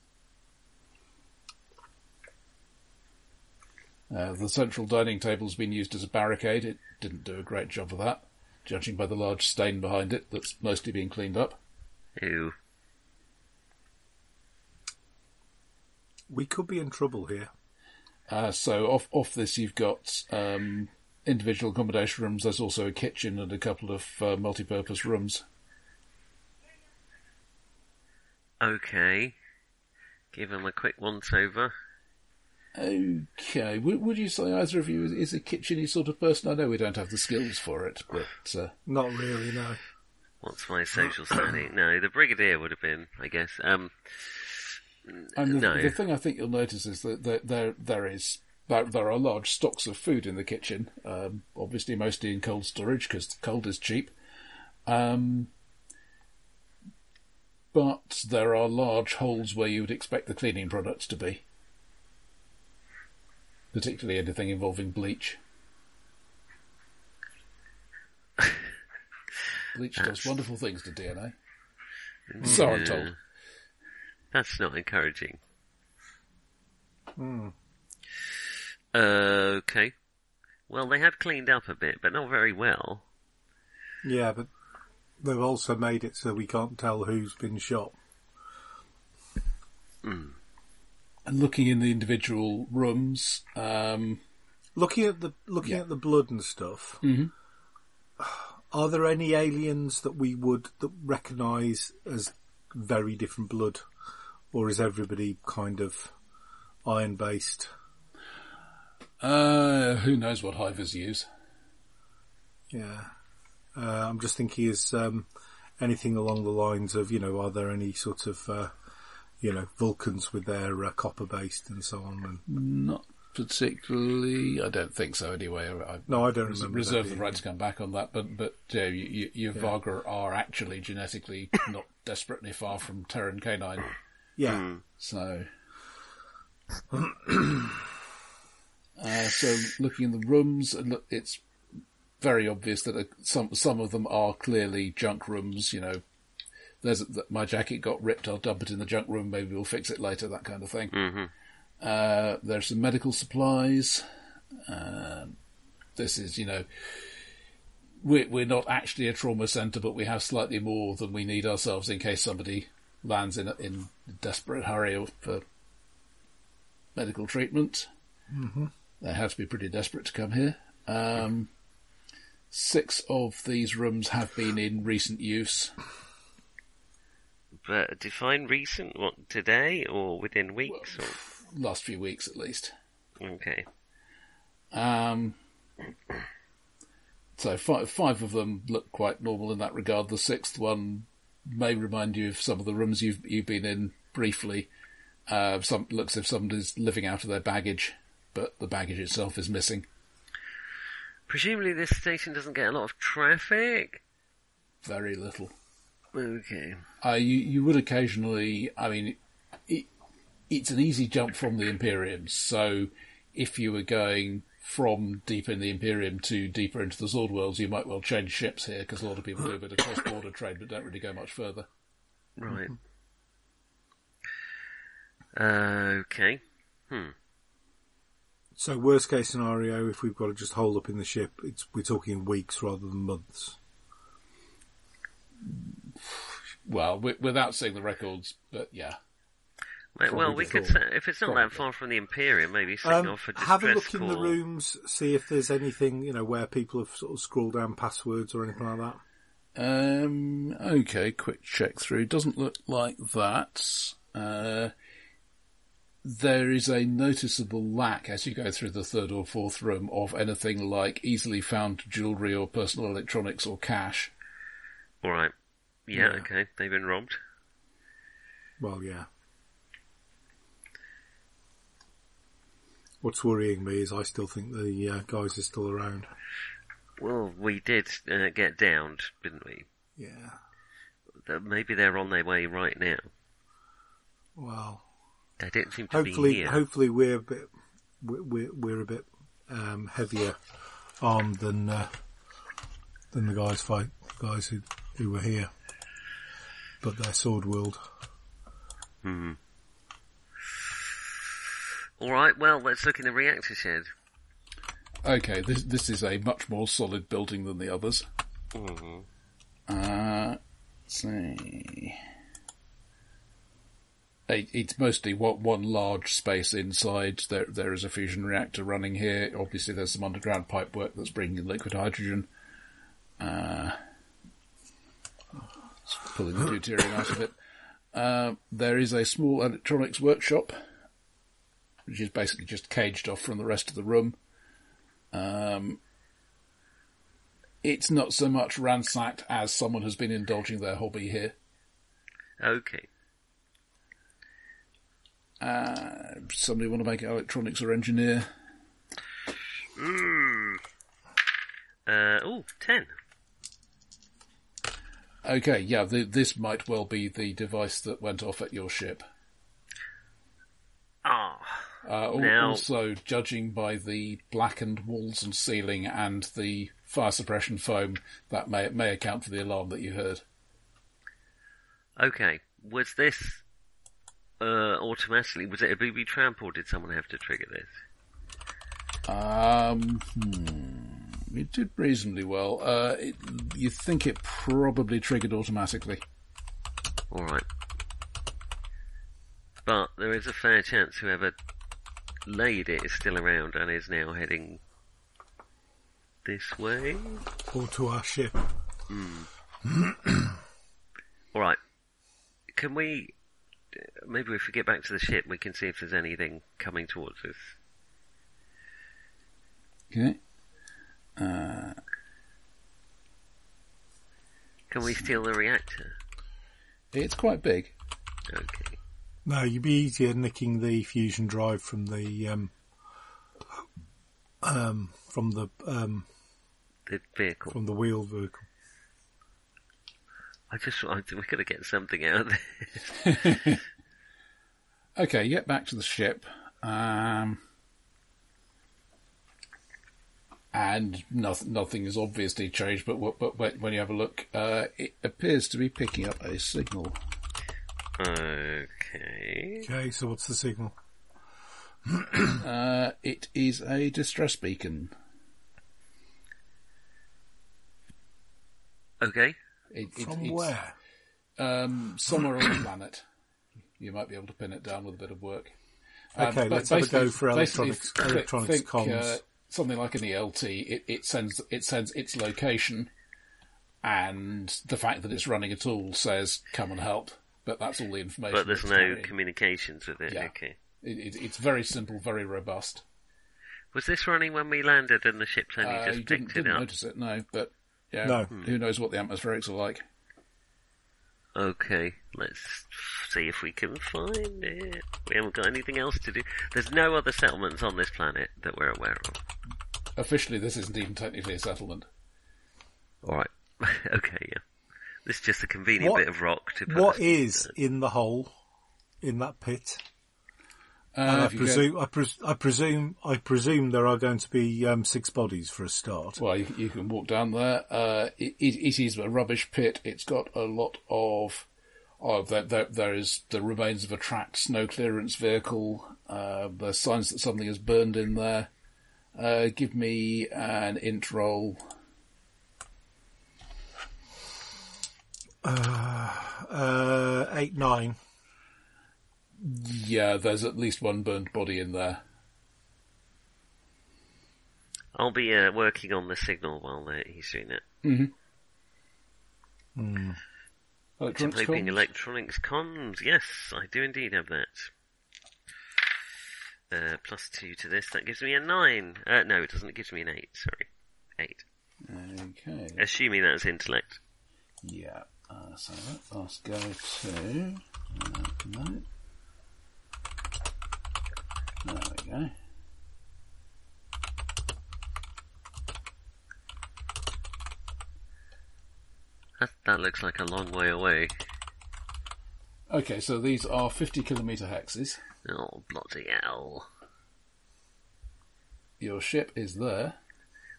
Uh, the central dining table's been used as a barricade. It didn't do a great job of that, judging by the large stain behind it that's mostly being cleaned up. Ew. We could be in trouble here. Uh, so off off this, you've got um, individual accommodation rooms. There's also a kitchen and a couple of uh, multi-purpose rooms. Okay. Give him a quick once over. Okay, would, would you say either of you is, is a kitcheny sort of person? I know we don't have the skills for it, but uh, Not really, no. What's my social standing? No, the brigadier would have been, I guess. Um, And the, No. the thing I think you'll notice is that there there, there is there, there are large stocks of food in the kitchen. Um, obviously, mostly in cold storage because cold is cheap. Um, but there are large holes where you would expect the cleaning products to be, particularly anything involving bleach. Bleach does wonderful things to DNA. Mm. So I'm told. that's not encouraging. Hmm. Okay. Well, they have cleaned up a bit, but not very well. Yeah, but they've also made it so we can't tell who's been shot. Hmm. And looking in the individual rooms, um, Looking at the looking Yeah. at the blood and stuff, Mhm. are there any aliens that we would that recognise as very different blood, or is everybody kind of iron based? uh, who knows what hivers use? Yeah. Uh, I'm just thinking is um, anything along the lines of, you know, are there any sort of, uh, you know, Vulcans with their uh, copper based and so on? And Not particularly. I don't think so. Anyway, I, No, I don't res- remember reserve that the being- right to come back on that. But but uh, you, you, your Vargr are actually genetically not desperately far from Terran canine. yeah, So, uh, so looking in the rooms, and look, it's very obvious that uh, some some of them are clearly junk rooms. You know, there's that my jacket got ripped. I'll dump it in the junk room. Maybe we'll fix it later. That kind of thing. Uh, there's some medical supplies. Um, this is, you know, we're, we're not actually a trauma centre, but we have slightly more than we need ourselves in case somebody lands in a, in a desperate hurry for medical treatment. Mm-hmm. They have to be pretty desperate to come here. Um, six of these rooms have been in recent use. But define recent, what, today or within weeks? Or, Last few weeks, at least. okay. Um, so five, five of them look quite normal in that regard. The sixth one may remind you of some of the rooms you've you've been in briefly. Uh, some looks as if somebody's living out of their baggage, but the baggage itself is missing. Presumably this station doesn't get a lot of traffic? Very little. Okay. Uh, you you would occasionally. I mean, it, it's an easy jump from the Imperium. So if you were going from deep in the Imperium to deeper into the Sword Worlds, you might well change ships here because a lot of people do a bit of cross-border trade, but don't really go much further. Right. Okay. Hmm. So worst case scenario, if we've got to just hold up in the ship, it's we're talking weeks rather than months. Well, wi- without seeing the records, but yeah. Well, well, we could say, if it's not that far from the Imperium, maybe signal Um, for distress have a look in the rooms, see if there's anything you know where people have sort of scrolled down passwords or anything like that. Um, okay, quick check through. Doesn't look like that. Uh, there is a noticeable lack as you go through the third or fourth room of anything like easily found jewellery or personal electronics or cash. All right. Yeah, Yeah. okay. They've been robbed. Well, yeah. What's worrying me is I still think the uh, guys are still around. Well, we did uh, get downed, didn't we? Yeah. Maybe they're on their way right now. Well, They didn't seem to be hopefully, here. hopefully we're a bit we're we're, we're a bit um, heavier armed than uh, than the guys fight guys who who were here, but they're sword wielded. Hmm. All right. Well, let's look in the reactor shed. Okay, this this is a much more solid building than the others. Mm-hmm. Uh, let's see. It- It's mostly what one large space inside. There, there is a fusion reactor running here. Obviously, there's some underground pipe work that's bringing in liquid hydrogen. Uh, pulling the deuterium out of it. Uh, there is a small electronics workshop, which is basically just caged off from the rest of the room. Um, it's not so much ransacked as someone has been indulging their hobby here. Okay. Uh, somebody want to make electronics or engineer? Hmm. Uh, oh, ten. Okay, yeah, th this might well be the device that went off at your ship. Ah. Uh, Now- Also, judging by the blackened walls and ceiling and the fire suppression foam, that may may account for the alarm that you heard. Okay. Was this uh, automatically? Was it a booby trap, or did someone have to trigger this? Um, hmm, it did reasonably well. Uh, it, you think it probably triggered automatically? All right. But there is a fair chance whoever laid it is still around and is now heading this way. Or to our ship. All right. Can we? Maybe if we get back to the ship, we can see if there's anything coming towards us. Okay. Uh, Can we steal the reactor? It's quite big. Okay. No, you'd be easier nicking the fusion drive from the um, um, from the um, The vehicle. from the wheeled vehicle. I just I, we're going to get something out of this. Okay, get back to the ship. Um, and nothing, nothing is obviously changed, but, what- but when when you have a look, uh, it appears to be picking up a signal. Okay. Okay, so what's the signal? Uh, it is a distress beacon. Okay. It, it, From it's, where? Um, somewhere on the planet. You might be able to pin it down with a bit of work. Um, Okay, let's have a go for electronics- electronics think, comms. uh, something like an ELT. It, it sends it sends its location, and the fact that it's running at all says "come and help." But that's all the information. But there's no carrying. communications with it. Yeah. Okay. It, it, it's very simple, very robust. Was this running when we landed and the ship's only Uh, just you picked didn't, it didn't up? notice it, no. But yeah, No. who knows what the atmospherics are like? Okay, let's see if we can find it. We haven't got anything else to do. There's no other settlements on this planet that we're aware of. Officially, this isn't even technically a settlement. Alright. okay, yeah. This is just a convenient What- bit of rock to put What us- is uh, in the hole in that pit? Uh, I presume, I, pres- I presume, I presume there are going to be um, six bodies for a start. Well, you, you can walk down there. Uh, it, it, it is a rubbish pit. It's got a lot of. Oh, there, there, there is the remains of a tracked snow clearance vehicle. Uh, there's signs that something has burned in there. Uh, give me an int roll. Uh, eight, nine. Yeah, there's at least one burnt body in there. I'll be uh, working on the signal while uh, he's doing it. Electronics Hoping comms? electronics comms. Yes, I do indeed have that. Uh, plus two to this, that gives me a nine. Uh, no, it doesn't. It gives me an eight. Sorry, eight. Okay. Assuming that's intellect. Yeah. Uh, so let's go to. Uh, no. There we go. That, that looks like a long way away. Okay, so these are 50 kilometre hexes. Oh, bloody hell. Your ship is there.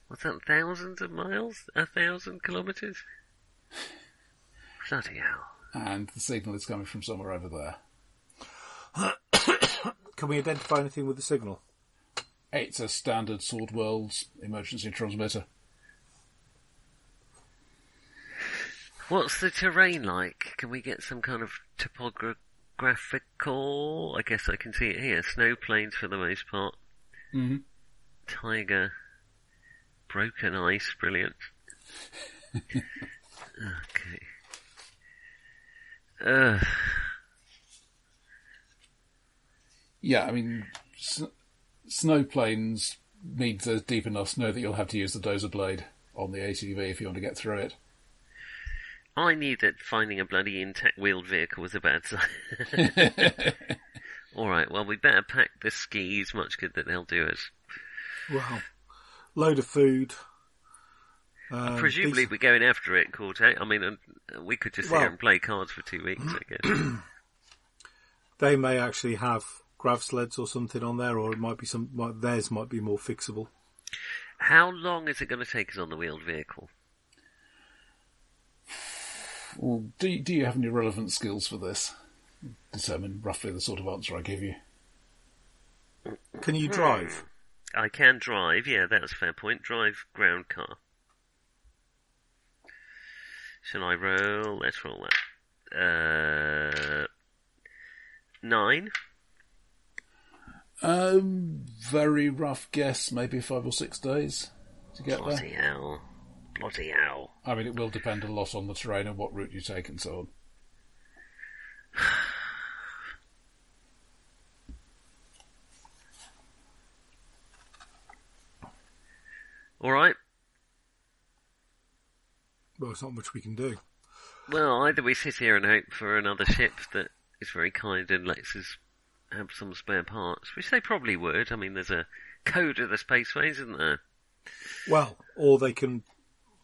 What's that, thousands of miles? A thousand kilometres? Bloody hell. and the signal is coming from somewhere over there. Can we identify anything with the signal? It's a standard Sword Worlds emergency transmitter. What's the terrain like? Can we get some kind of topographical? I guess I can see it here. Snow plains for the most part. Mm-hmm. Taiga. Broken ice. Brilliant. okay. Ugh. Yeah, I mean, s- snow plains means there's deep enough snow that you'll have to use the dozer blade on the ATV if you want to get through it. I knew that finding a bloody intact wheeled vehicle was a bad sign. Alright, well we better pack the skis, much good that they'll do us. Well, load of food. Um, Presumably these- we're going after it, Corte. I mean, uh, we could just sit Well- here and play cards for two weeks, I guess. they may actually have grav sleds or something on there, or it might be some. Might, theirs might be more fixable. How long is it going to take us on the wheeled vehicle? Well, do, do you have any relevant skills for this? Determine roughly the sort of answer I give you. Can you drive? I can drive, yeah, that's a fair point. Drive ground car. Shall I roll? Let's roll that. Uh, nine? Um, very rough guess, maybe five or six days to get there. Bloody hell. Bloody hell. I mean, it will depend a lot on the terrain and what route you take and so on. Alright. Well, it's not much we can do. Well, either we sit here and hope for another ship that is very kind and lets us have some spare parts, which they probably would. I mean, there's a code of the spaceways, isn't there? Well, or they can,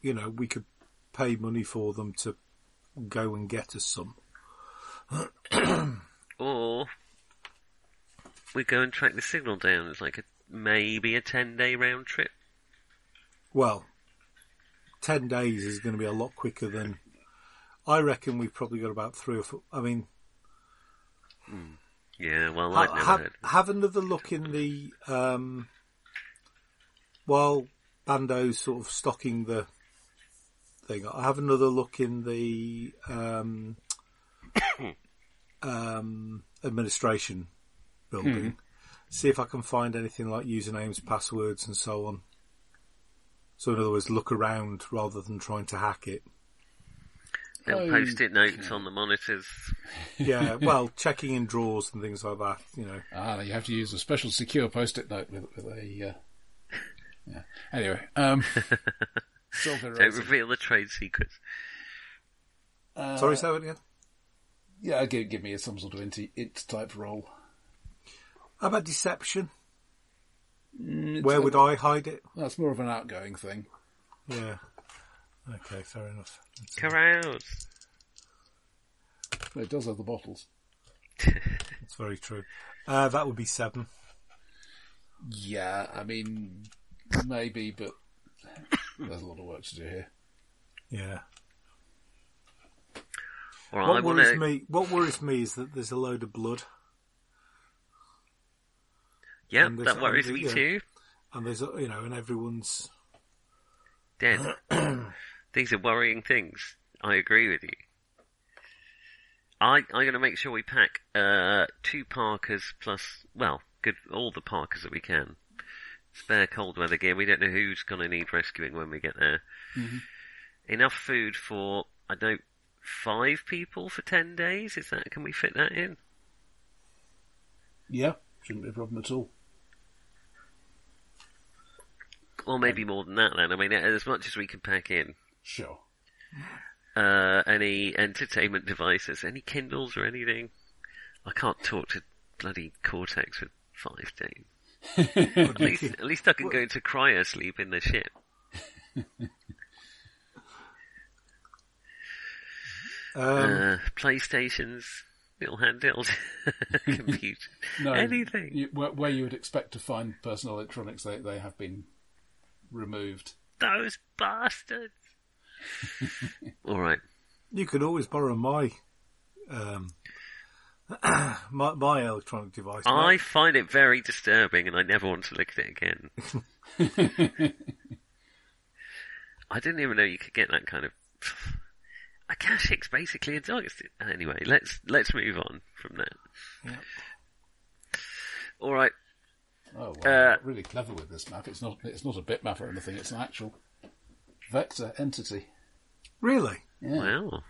you know, we could pay money for them to go and get us some. Or we go and track the signal down. It's like a maybe a ten day round trip. Well, ten days is going to be a lot quicker than. I reckon we've probably got about three or four. I mean, hmm. Yeah, well, I've never have, heard. have another look in the um, while Bando's sort of stocking the thing. I have another look in the um, um, administration building. See if I can find anything like usernames, passwords, and so on. So, in other words, look around rather than trying to hack it. Little Oh, post-it notes on the monitors. Yeah, well, checking in drawers and things like that. You know. Ah, you have to use a special secure post-it note with, with a. Uh, yeah. Anyway, um, Silver Don't Raisin. reveal the trade secrets. Uh, Sorry, say that again. Yeah, give, give me some sort of int, int type role. How about deception? Mm, Where it's- would I hide it? That's more of an outgoing thing. Yeah. Okay, fair enough. That's- Carouse. But it does have the bottles. That's very true. Uh, that would be seven. Yeah, I mean, maybe, but there's a lot of work to do here. Yeah. Or I What want worries to. me? What worries me is that there's a load of blood, Yeah, that worries and me yeah. too. and there's a- you know, and everyone's Dead. These are worrying things. I agree with you. I, I'm going to make sure we pack uh, two parkas plus, well, good all the parkas that we can. Spare cold weather gear. We don't know who's going to need rescuing when we get there. Enough food for I don't know, five people for ten days. Is that? Can we fit that in? Yeah, shouldn't be a problem at all. Or maybe more than that. Then I mean, as much as we can pack in. Sure. uh, any entertainment devices, any Kindles or anything. I can't talk to bloody Cortex for five days. At least, at least I can go into cryo sleep in the ship. um, Uh, PlayStations, little handheld computer, No, anything. You, where, where you would expect to find personal electronics, they, they have been removed. Those bastards. All right. you could always borrow my um, my, my electronic device. I find it very disturbing, and I never want to look at it again. I didn't even know you could get that kind of. A cachec's basically a dog. Anyway, let's let's move on from that. Yep. All right. Oh, well, Uh, really clever with this map. It's not it's not a bitmap or anything. It's an actual vector entity. Really? Yeah. Well,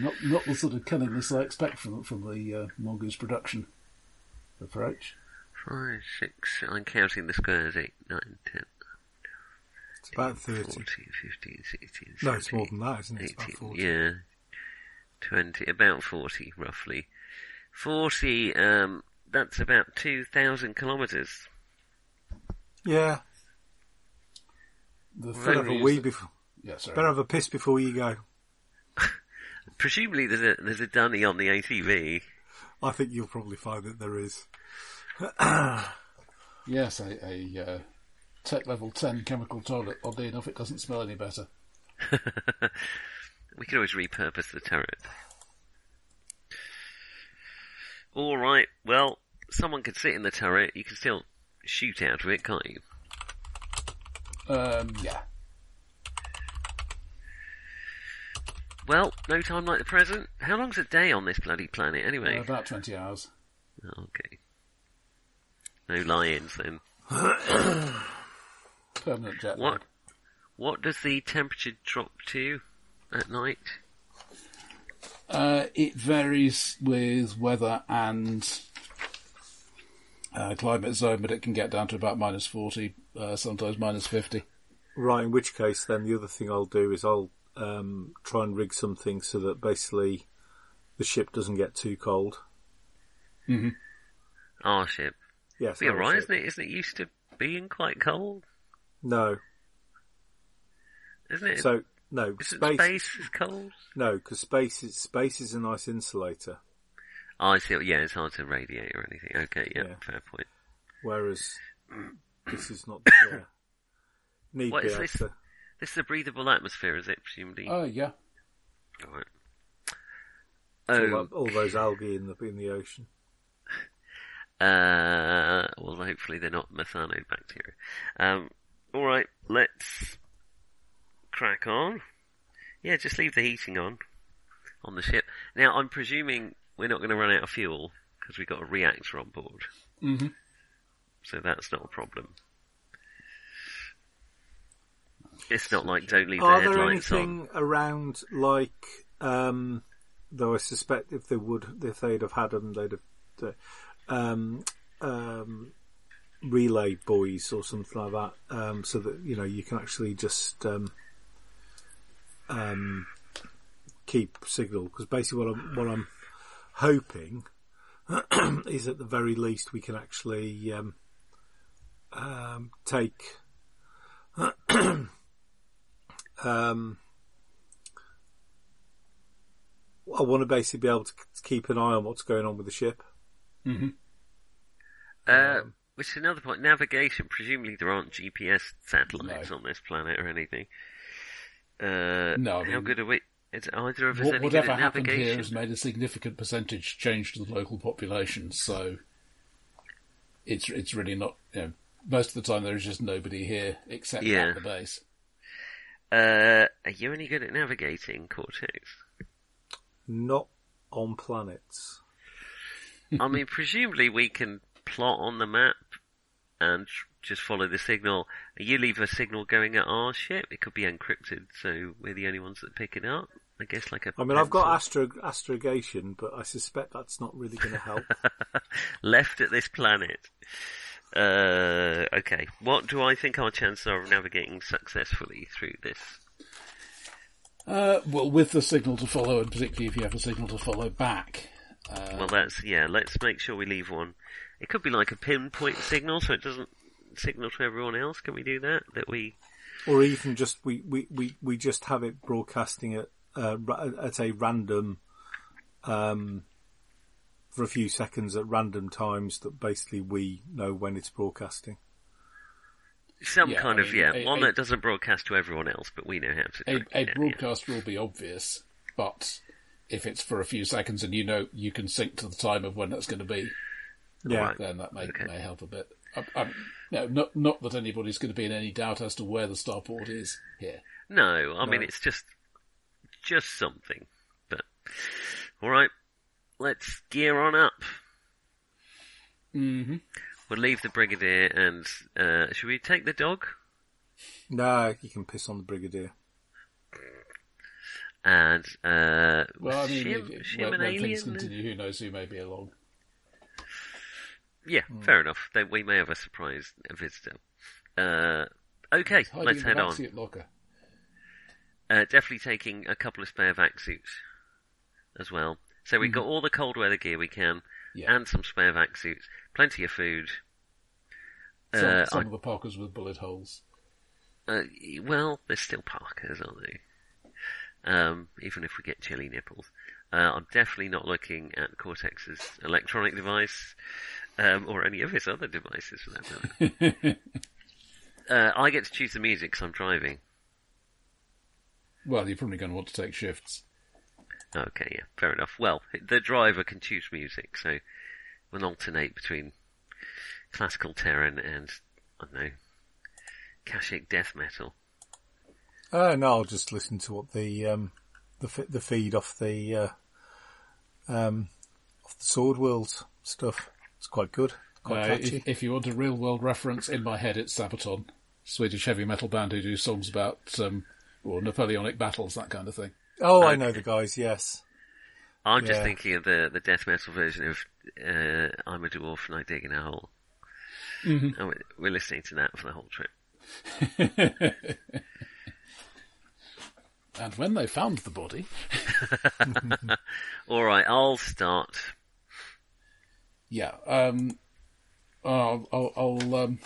Not not the sort of cunningness I expect from from the uh, Mongoose production approach. five, six. I'm counting the squares. Eight, nine, ten, It's about 30. 14, 15, 16, No, it's more than that, isn't it? It's about 18, 40. yeah. 20, about 40, roughly. 40, um, that's about 2,000 kilometres. Yeah. The Better theory have a is wee before. Yeah, sorry. Better have a piss before you go. Presumably there's a, there's a dunny on the ATV. I think you'll probably find that there is. Yes, a, a uh, tech level ten chemical toilet. Oddly enough, it doesn't smell any better. We could always repurpose the turret. Alright, well, someone could sit in the turret, you can still shoot out of it, can't you? Um, yeah. Well, no time like the present. How long's a day on this bloody planet Uh, anyway? about twenty hours. Okay. No lie-ins then. Permanent jet lag. What? What does the temperature drop to at night? Uh, it varies with weather and uh, climate zone, but it can get down to about minus 40, uh, sometimes minus 50. Right, in which case, then the other thing I'll do is I'll um, try and rig something so that basically the ship doesn't get too cold. Our ship. Yes, Be our alright, ship. isn't it? Isn't it used to being quite cold? No, Isn't it? so no Isn't space. space is cold? No, because space is space is a nice insulator, Oh, I see. Yeah, it's hard to radiate or anything. Okay, yeah, Yeah. fair point. whereas this is not. Yeah. Need What be is able this? to- This is a breathable atmosphere, is it? Presumably. Oh yeah. Alright. all, Oh, that- all those algae in the in the ocean. uh, well, hopefully they're not methanobacteria. Um, alright, let's crack on. Yeah, just leave the heating on, on the ship. Now, I'm presuming we're not going to run out of fuel, because we've got a reactor on board. Mm-hmm. So that's not a problem. It's not like don't leave the Are there headlights on. anything around like? Um, though I suspect if they would, if they'd have had them, they'd have. the- Um, um, relay buoys or something like that, um, so that you know you can actually just um, um, keep signal. Because basically, what I'm what I'm hoping is at the very least we can actually um, um, take um, I want to basically be able to keep an eye on what's going on with the ship. Uh, which is another point. Navigation. Presumably there aren't GPS satellites No. on this planet or anything. Uh, No, I how mean- good are we? Is either of us What, any good whatever at happened navigation? here has made a significant percentage change to the local population, so it's it's really not. You know, most of the time there is just nobody here except Yeah. at the base. Uh, are you any good at navigating, Cortex? Not on planets. I mean, presumably we can plot on the map and just follow the signal. You leave a signal going at our ship. It could be encrypted, so we're the only ones that pick it up. I guess like a. I mean, I've got astro astrogation, but I suspect that's not really going to help. left at this planet. Uh, okay. What do I think our chances are of navigating successfully through this? Uh, well, with the signal to follow, and particularly if you have a signal to follow back. Uh, Well, that's yeah. Let's make sure we leave one. It could be like a pinpoint signal, so it doesn't signal to everyone else. Can we do that? That we or even just we, we, we, we just have it broadcasting at uh, at a random um, for a few seconds at random times that basically we know when it's broadcasting. some Yeah, kind I of mean, yeah a- one a- that doesn't broadcast to everyone else, but we know how to. a, track a it down, broadcaster will be obvious, but if it's for a few seconds and you know you can sync to the time of when that's going to be, Yeah, Right. then that may Okay. may help a bit. I, I, no, not not that anybody's going to be in any doubt as to where the starport is here. No, I mean it's just just something. But all right, let's gear on up. Mm-hmm. We'll leave the brigadier and uh, should we take the dog? no, you can piss on the brigadier. And uh, Well, I mean, Shim, if- Shim when, an when things alien? continue, who knows who may be along. Yeah, fair enough. Then we may have a surprise visitor. Uh, okay, let's in the head on. locker. Uh, definitely taking a couple of spare vacc suits as well. So we've got all the cold weather gear we can, Yeah. and some spare vacc suits, plenty of food. Some, Uh, some I- of the parkas with bullet holes. Uh, well, there's still parkas, aren't they? Um, even if we get chilly nipples. Uh, I'm definitely not looking at Cortex's electronic device, um, or any of his other devices for that matter. uh, I get to choose the music because I'm driving. Well, you're probably going to want to take shifts. Okay, yeah, fair enough. Well, the driver can choose music, so we'll alternate between classical Terran and, I don't know, Kashik death metal. Uh, no, I'll just listen to what the um, the f- the feed off the uh, um, off the Sword World stuff. It's quite good, quite Uh, catchy. if, if you want a real world reference, in my head it's Sabaton, Swedish heavy metal band who do songs about um, well, Napoleonic battles, that kind of thing. Oh, I okay. know the guys. Yes, I'm just thinking of the, the death metal version of uh, I'm a dwarf and I dig in a hole. And we're, we're listening to that for the whole trip. And when they found the body, All right, I'll start. yeah, um, I'll, I'll, I'll um,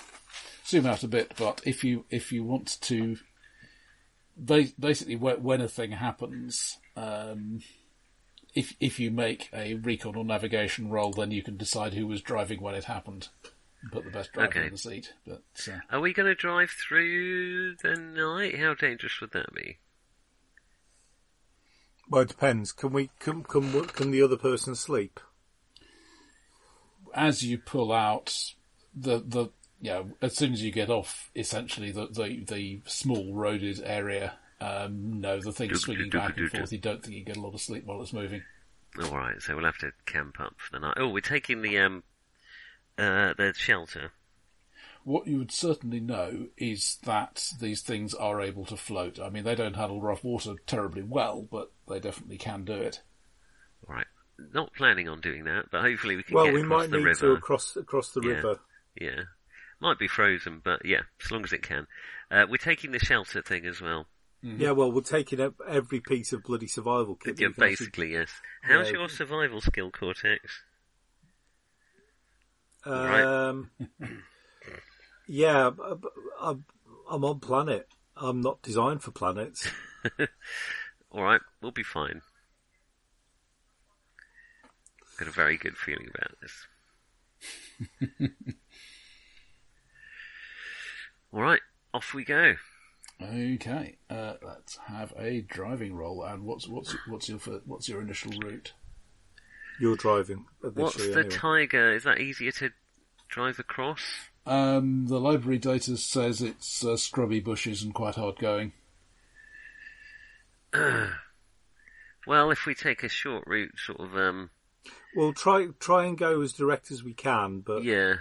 zoom out a bit. But if you if you want to, ba- basically, when, when a thing happens, um, if if you make a recon or navigation roll, then you can decide who was driving when it happened, and put the best driver Okay. in the seat. But uh, Are we going to drive through the night? How dangerous would that be? Well, it depends. Can we? Can can can the other person sleep? as you pull out the the you know, as soon as you get off essentially the the, the small roaded area, um, no, the thing's swinging back and forth. You don't think you get a lot of sleep while it's moving. All right, so we'll have to camp up for the night. Oh, we're taking the um, uh, the shelter. What you would certainly know is that these things are able to float. I mean, they don't handle rough water terribly well, but they definitely can do it. All right, not planning on doing that, but hopefully we can Well, get we across might the need river. to across across the Yeah. river. Yeah, might be frozen, but yeah, as long as it can. Uh, we're taking the shelter thing as well. Yeah, well, we're taking up every piece of bloody survival kit. that Yeah, we can actually- basically, yes. How's Yeah. your survival skill, Cortex? Right. Um, yeah, b- b- I'm, I'm on planet. I'm not designed for planets. All right, we'll be fine. Got a very good feeling about this. All right, off we go. Okay, uh, let's have a driving roll. And what's what's what's your fir- what's your initial route? You're driving What's the anyway. taiga? Is that easier to drive across? Um, the library data says it's uh, scrubby bushes and quite hard going. Well, if we take a short route, sort of, um, We'll try try and go as direct as we can, but yeah.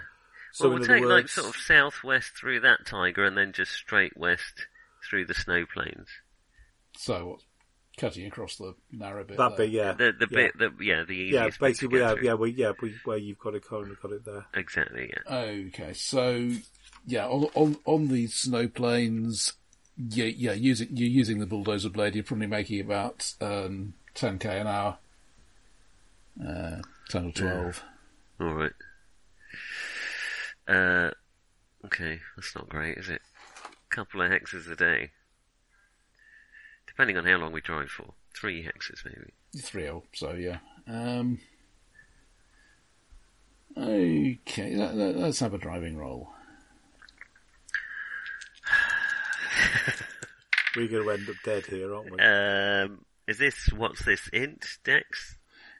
So well, we'll other take like sort of southwest through that taiga, and then just straight west through the snow plains. So what's cutting across the narrow bit? that there. bit, yeah, The the yeah. bit that yeah the easiest yeah, bit to basically, get yeah, through. yeah, we, yeah, we, where you've got it, kind of got it there. exactly yeah. Okay, so yeah, on on on the snow plains, yeah, yeah, using you're using the bulldozer blade, you're probably making about um, 10k an hour, uh, 10 or 12. All right. Uh, okay, that's not great, is it? A Couple of hexes a day, depending on how long we drive for. Three hexes maybe. Three oh, so yeah. Um, okay, let, let, let's have a driving roll. We're going to end up dead here, aren't we? Um, is this what's this int dex?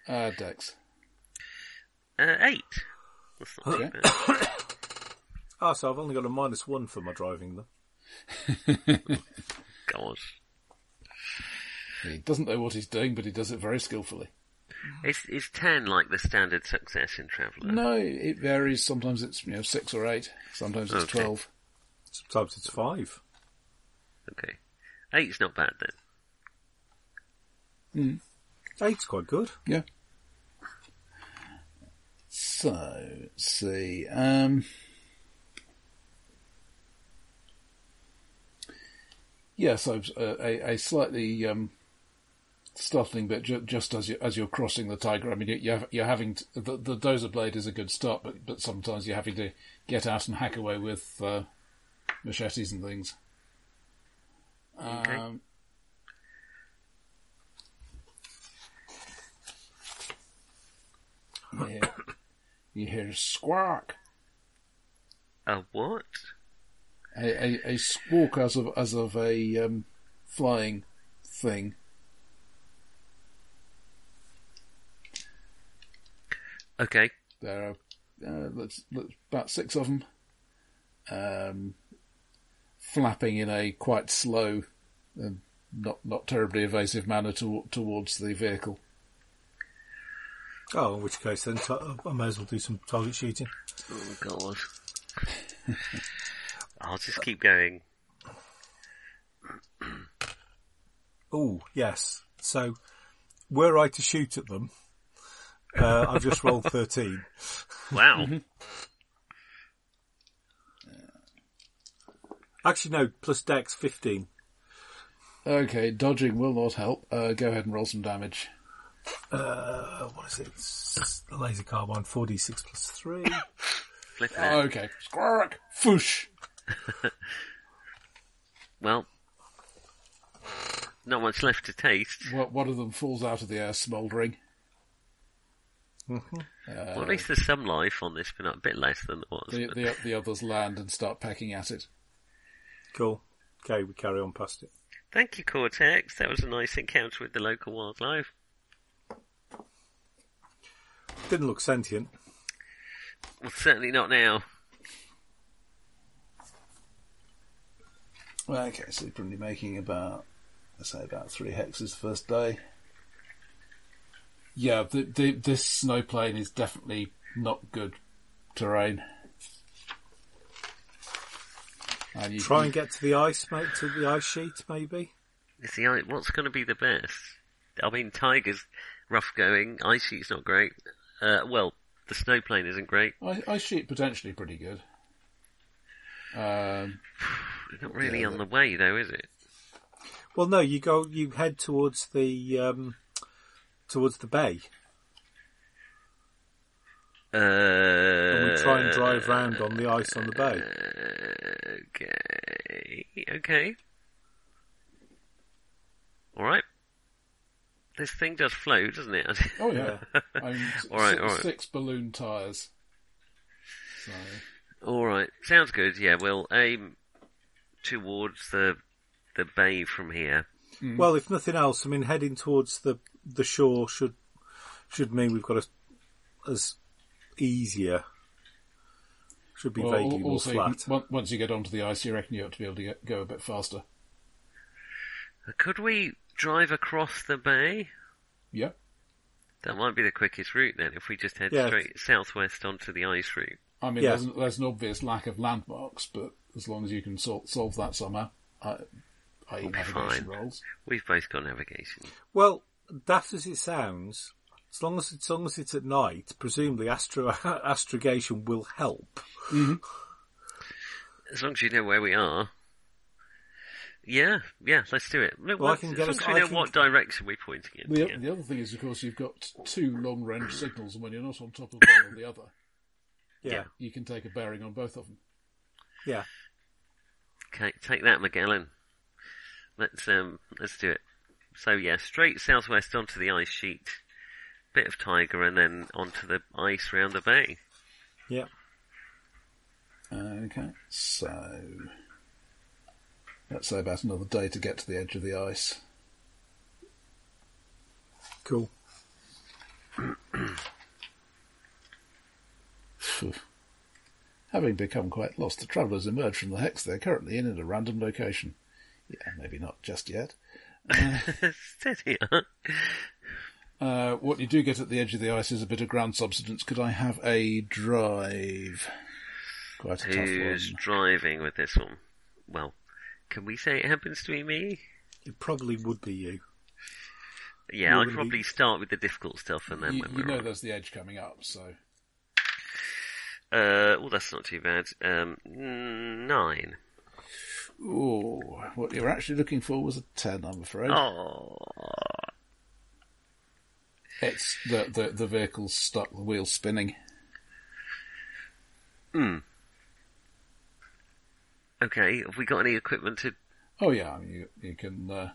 Uh, Dex. Uh, eight. That's not too Okay. bad. Ah, so I've only got a minus one for my driving then. God, He doesn't know what he's doing, but he does it very skillfully. is is ten like the standard success in Traveller? No, it varies. Sometimes it's you know six or eight. Sometimes it's Okay. twelve. Sometimes it's five. Okay, eight's not bad then. Eight's quite good. Yeah. So let's see. Um, yeah, so uh, a, a slightly um, startling bit ju- just as you as you're crossing the taiga. I mean, you- you're you're having to, the the dozer blade is a good start, but but sometimes you're having to get out and hack away with uh, machetes and things. Okay. Um, you hear, you hear a squawk, A what? A, a, a squawk as of as of a um, flying thing. Okay, There are uh, let's, let's, about six of them, um, flapping in a quite slow and not not terribly evasive manner to, towards the vehicle. Oh, in which case then t- I may as well do some target shooting. Oh god. I'll just keep going. Oh, yes. So, were I to shoot at them, uh, I've just rolled 13. Wow. Actually, no, plus dex 15. Okay, dodging will not help. Uh, go ahead and roll some damage. Uh, what is it? It's the laser carbine, 4d6 plus 3. Flip it. Oh, okay. Squawk! Foosh! Well, not much left to taste. One one of them falls out of the air smouldering. Mm-hmm. well, at least there's some life on this, but not a bit less than there was. The, but- the, the others land and start pecking at it. Cool. Okay, we carry on past it. Thank you, Cortex. That was a nice encounter with the local wildlife. Didn't look sentient. Well, certainly not now. Okay, so you're probably making about, let's say, about three hexes the first day. Yeah, the, the, this snow plain is definitely not good terrain. And you, Try and get to the ice, mate, to the ice sheet, maybe. You see, I- what's going to be the best? I mean, Taiga's rough going. Ice Sheet's not great. Uh, well, the snow plain isn't great. Ice, I shoot potentially pretty good. Um, Not really Yeah, on the way, though, is it? Well, no, you go, you head towards the, um, towards the bay. Uh, And we try and drive round on the ice on the bay. Okay. Okay. All right. This thing does float, doesn't it? oh yeah, I mean, All right, six, all right. six balloon tires. So, All right. Sounds good. Yeah, we'll aim towards the the bay from here. Hmm. Well, if nothing else, I mean, heading towards the the shore should should mean we've got a as easier. Should be well, vaguely more also, you can- flat. once you get onto the ice, you reckon you ought to be able to get, go a bit faster. Could we drive across the bay? Yeah. That might be the quickest route then, if we just head Yeah. straight southwest onto the ice route. I mean, Yeah. there's, there's an obvious lack of landmarks, but as long as you can sol- solve that somehow, I, I We'll be navigation fine. rolls. We've both got navigation. Well, daft as it sounds, as long as as long as it's at night, presumably astro astrogation will help. Mm-hmm. As long as you know where we are. Yeah, yeah, let's do it. Look, Well, I what- can as get long us- as we I know can- what direction we're pointing in. The, yeah. the other thing is, of course, you've got two long-range signals, and when you're not on top of one or the other, Yeah, you can take a bearing on both of them. yeah. Okay, take that, Magellan. Let's um, let's do it. So yeah, straight southwest onto the ice sheet, bit of taiga, and then onto the ice round the bay. yeah. Okay, so let's say about another day to get to the edge of the ice. Cool. Phew. Having become quite lost, the travellers emerge from the hex they're currently in at a random location. Yeah, maybe not just yet. Steady, huh? Uh, what you do get at the edge of the ice is a bit of ground subsidence. Could I have a drive? Quite a tough Who's driving with this one? Well, can we say it happens to be me? It probably would be you. Yeah, I'd gonna be- probably start with the difficult stuff and then You, when you we're know on. there's the edge coming up, so Uh, well, that's not too bad. Um, nine. Ooh, what you were actually looking for was a ten, I'm afraid. Oh, It's the, the the vehicle's stuck, the wheel's spinning. Hmm. Okay. Have we got any equipment to? Oh yeah, you you can uh,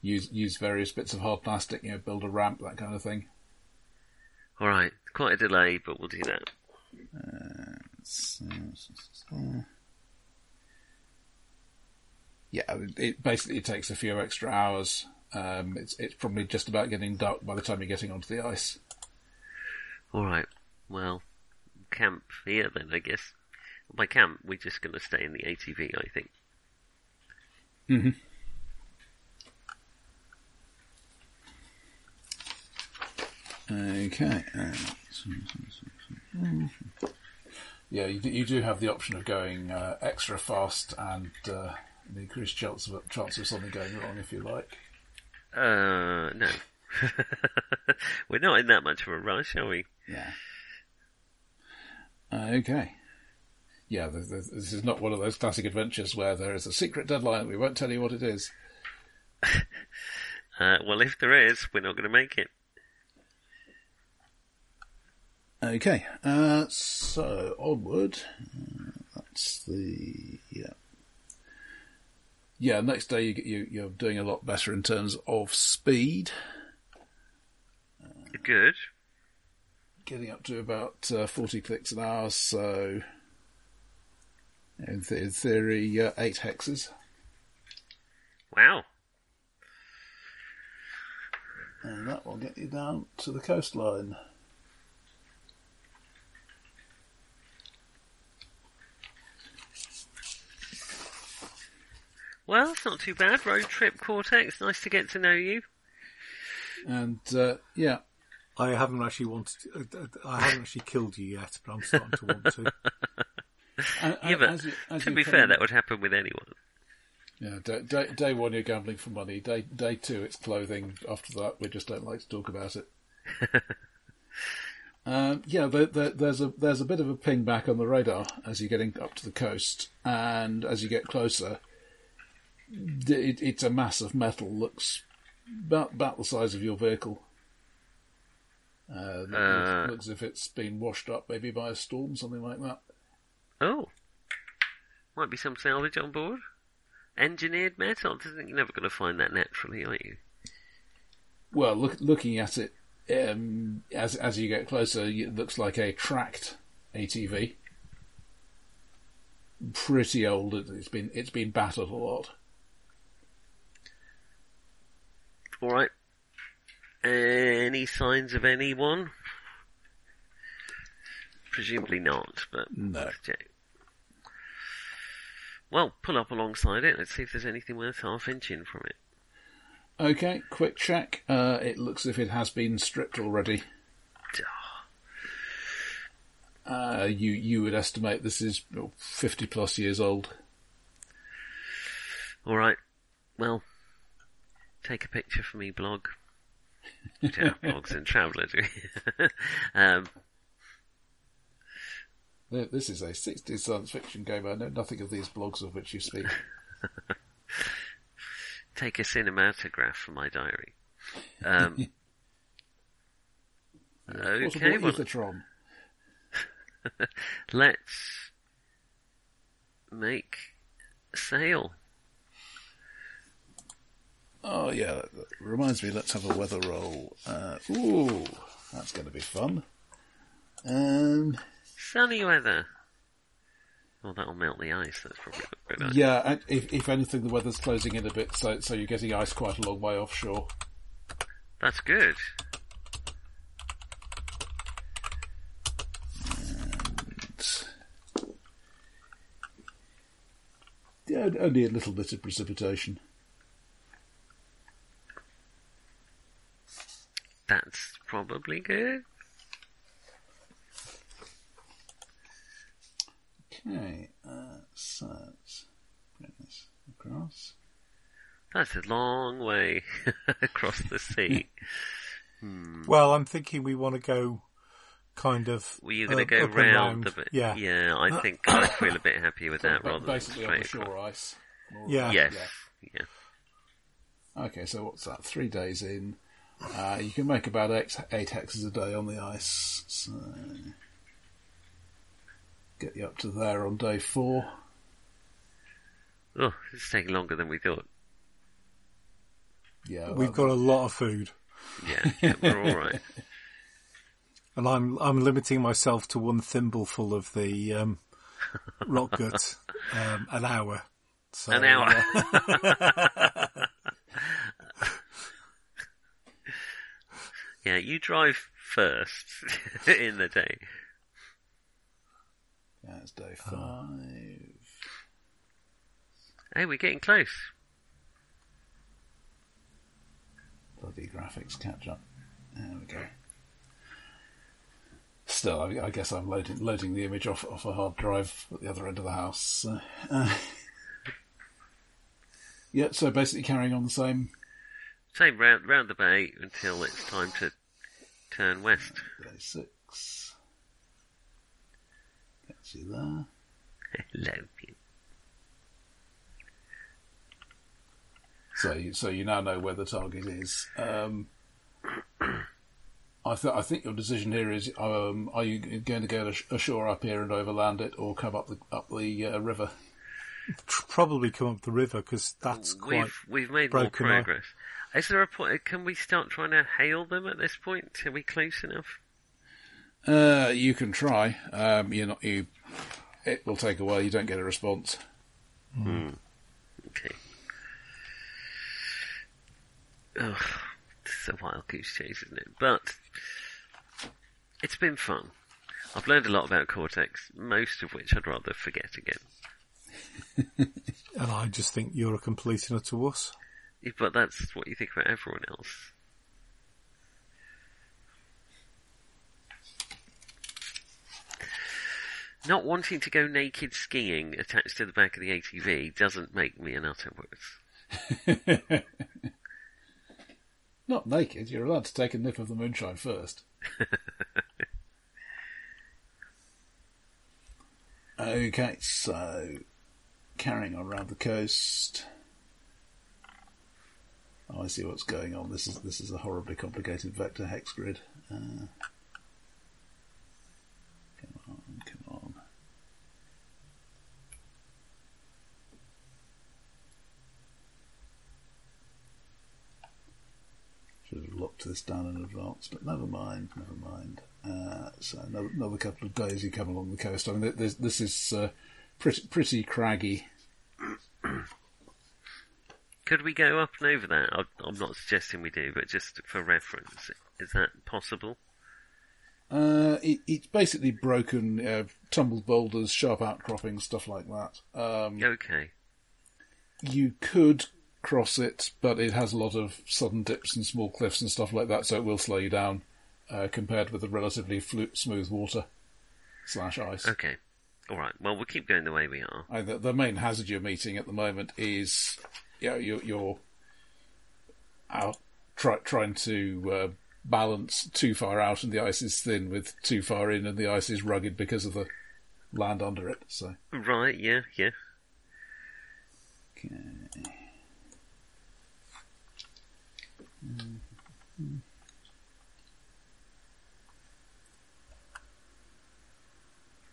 use use various bits of hard plastic, you know, build a ramp, that kind of thing. All right, quite a delay, but we'll do that. Yeah, it basically takes a few extra hours. Um, it's it's probably just about getting dark by the time you're getting onto the ice. All right. Well, camp here then, I guess. By camp, we're just going to stay in the ATV, I think. Okay. uh, Yeah, you do, you do have the option of going uh, extra fast and uh, the increased chance of chance of something going wrong if you like. Uh, no. we're not in that much of a rush, are we? Yeah. Okay. Yeah, th th this is not one of those classic adventures where there is a secret deadline. We won't tell you what it is. Uh, well, if there is, we're not going to make it. Okay, uh, so onward. Uh, that's the yeah, yeah. Next day you, you you're doing a lot better in terms of speed, Good. getting up to about uh, forty clicks an hour. So, in, th- in theory, uh, eight hexes, Wow. and that will get you down to the coastline. Well, it's not too bad. Road trip Cortex. Nice to get to know you. And uh, yeah, I haven't actually wanted. To, uh, I haven't actually killed you yet, but I'm starting to want to. and, Yeah, and but as you, as to be come fair, in- that would happen with anyone. Yeah, day, day, day one you're gambling for money. Day day two it's clothing. After that we just don't like to talk about it. um, yeah, there, there, there's a there's a bit of a ping back on the radar as you're getting up to the coast, and as you get closer, d- it, it's a mass of metal. Looks about about the size of your vehicle. Uh, looks, Uh. looks as if it's been washed up, maybe by a storm, something like that. Oh, might be some salvage on board. Engineered metal. Doesn't you're never going to find that naturally, are you? Well, look, looking at it um, as as you get closer, it looks like a tracked ATV. Pretty old. It's been it's been battered a lot. All right. Any signs of anyone? Presumably not, but No. Well, pull up alongside it. Let's see if there's anything worth half inching from it. Okay, quick check. Uh, it looks as if it has been stripped already. Uh, you you would estimate this is fifty plus years old. All right. Well, take a picture for me, blog. We don't have blogs and Traveller, do we? um, This is a 60s science fiction game. I know nothing of these blogs of which you speak. take a cinematograph for my diary. Um, okay, well, let's make sail. Oh yeah, reminds me. Let's have a weather roll. Uh, ooh, that's going to be fun. Um, Sunny weather. Well, that'll melt the ice. That's probably not a good yeah, and if, if anything, the weather's closing in a bit, so so you're getting ice quite a long way offshore. That's good. And, yeah, only a little bit of precipitation. That's probably good. Okay, uh, so let's bring this across. That's a long way across the sea. Well, I'm thinking we want to go kind of. Were you going to uh, go up and round, the bit? Yeah. Yeah, I think I'd feel a bit happy with that Ba- rather than basically on the straight across. shore ice. Yeah. Yes. yeah. Yeah. Okay, so what's that? Three days in. Uh, you can make about eight, eight hexes a day on the ice. So get you up to there on day four. Oh, it's taking longer than we thought. Yeah, We've well, got a lot of food, Yeah, yeah we're all right. and I'm I'm limiting myself to one thimbleful of the um, rock gut um, an hour. So, An hour. uh, Yeah, you drive first in the day. That's day five. Hey, we're getting close. Bloody graphics catch up. There we go. Still, I, I guess I'm loading loading the image off off a hard drive at the other end of the house. So, uh, yeah, so basically carrying on the same Same round round the bay until it's time to turn west. day six. Gets you there. Hello. So, you, so you now know where the target is. Um, I, th- I think your decision here is: um, are you going to go ash- ashore up here and overland it, or come up the up the uh, river? Probably come up the river because that's quite. We've we've made more broken eye. Progress. Is there a point? Can we start trying to hail them at this point? Are we close enough? Uh, you can try. Um, you're not. You. It will take a while. You don't get a response. Hmm. Okay. Oh, this is a wild goose chase, isn't it? But it's been fun. I've learned a lot about Cortex, most of which I'd rather forget again. And I just think you're a complete and utter wuss. But that's what you think about everyone else. Not wanting to go naked skiing attached to the back of the ATV doesn't make me an utter wuss. Not naked. You're allowed to take a nip of the moonshine first. okay, so carrying on around the coast. Oh, I see what's going on. This is this is a horribly complicated vector hex grid. Uh, come on, come on. Should have locked this down in advance, but never mind, never mind. Uh, so another, another couple of days you come along the coast. I mean, this, this is uh, pretty, pretty craggy. Could we go up and over that? I'm- not suggesting we do, but just for reference, is that possible? Uh, it, it's basically broken, uh, tumbled boulders, sharp outcroppings, stuff like that. Um, Okay. you could cross it, but it has a lot of sudden dips and small cliffs and stuff like that, so it will slow you down uh, compared with the relatively flu- smooth water slash ice. Okay. All right. Well, we'll keep going the way we are. The, the main hazard you're meeting at the moment is, you know, you're, you're out try, trying to uh, balance too far out and the ice is thin with too far in and the ice is rugged because of the land under it. So, Right. Yeah. Yeah. okay.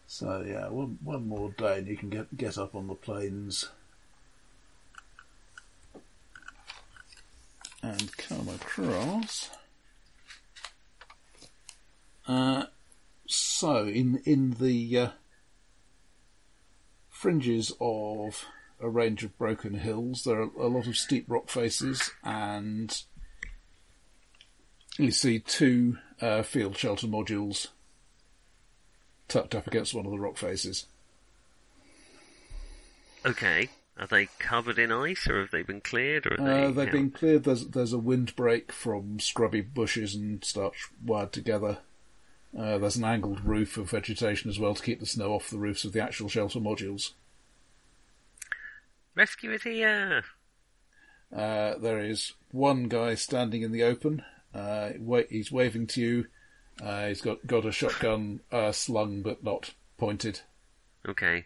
So yeah, one one more day and you can get get up on the plains and come across. Uh, so in in the uh, fringes of a range of broken hills, there are a lot of steep rock faces, and you see two uh, field shelter modules tucked up against one of the rock faces. Okay. Are they covered in ice, or have they been cleared, or are they, uh, they've know- been cleared. There's there's a windbreak from scrubby bushes and starch wired together. Uh, there's an angled roof of vegetation as well to keep the snow off the roofs of the actual shelter modules. Rescue it here. Uh, there is one guy standing in the open. Uh, wa- he's waving to you. Uh, he's got got a shotgun uh, slung but not pointed. Okay.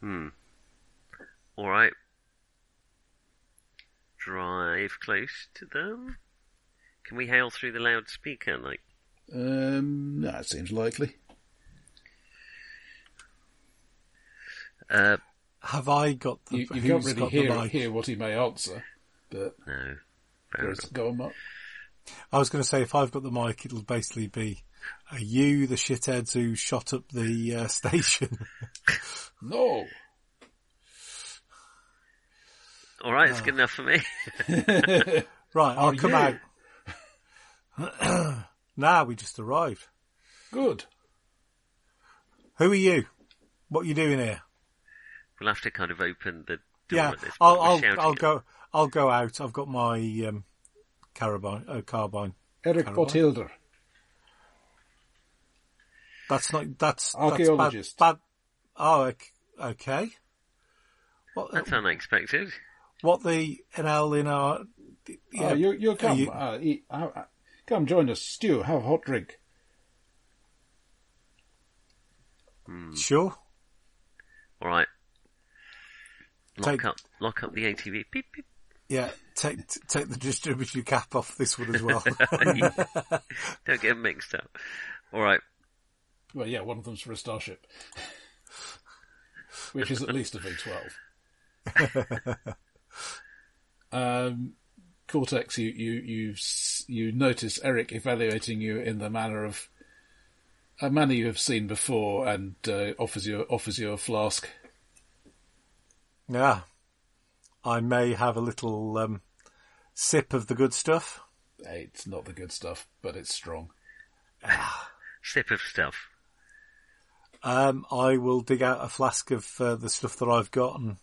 Hmm. All right. Drive close to them. Can we hail through the loudspeaker? Like, Um, no, it seems likely. uh, Have I got the? You, you can't really hear hear what he may answer, but no. Fair there's enough. go on, Mark. I was going to say if I've got the mic, it'll basically be, "Are you the shitheads who shot up the uh, station?" No. All right, it's good enough for me. right, I'll Are come you? out. now we just arrived. Good. Who are you? What are you doing here? we'll have to kind of open the door Yeah, at this point. I'll I'll I'll go I'll go out. I've got my um, carabine uh, carbine. Eric Caroline? Bothilder. That's not that's Archaeologist. That's bad, bad. Oh, ok- okay. What That's unexpected. what the NL in our? Yeah, Oh, you you come. you- uh, eat, uh, uh, come join us. Stew. Have a hot drink. sure. All right. Lock Take- up, lock up the ATV. Beep beep. Yeah, take take the distributor cap off this one as well. Don't get mixed up. All right. Well, yeah, one of them's for a starship, which is at least a V12. um, Cortex, you you you you notice Eric evaluating you in the manner of a manner you have seen before, and uh, offers you offers you a flask. yeah, I may have a little um, sip of the good stuff. It's not the good stuff, but it's strong. Sip of stuff. Um, I will dig out a flask of uh, the stuff that I've got and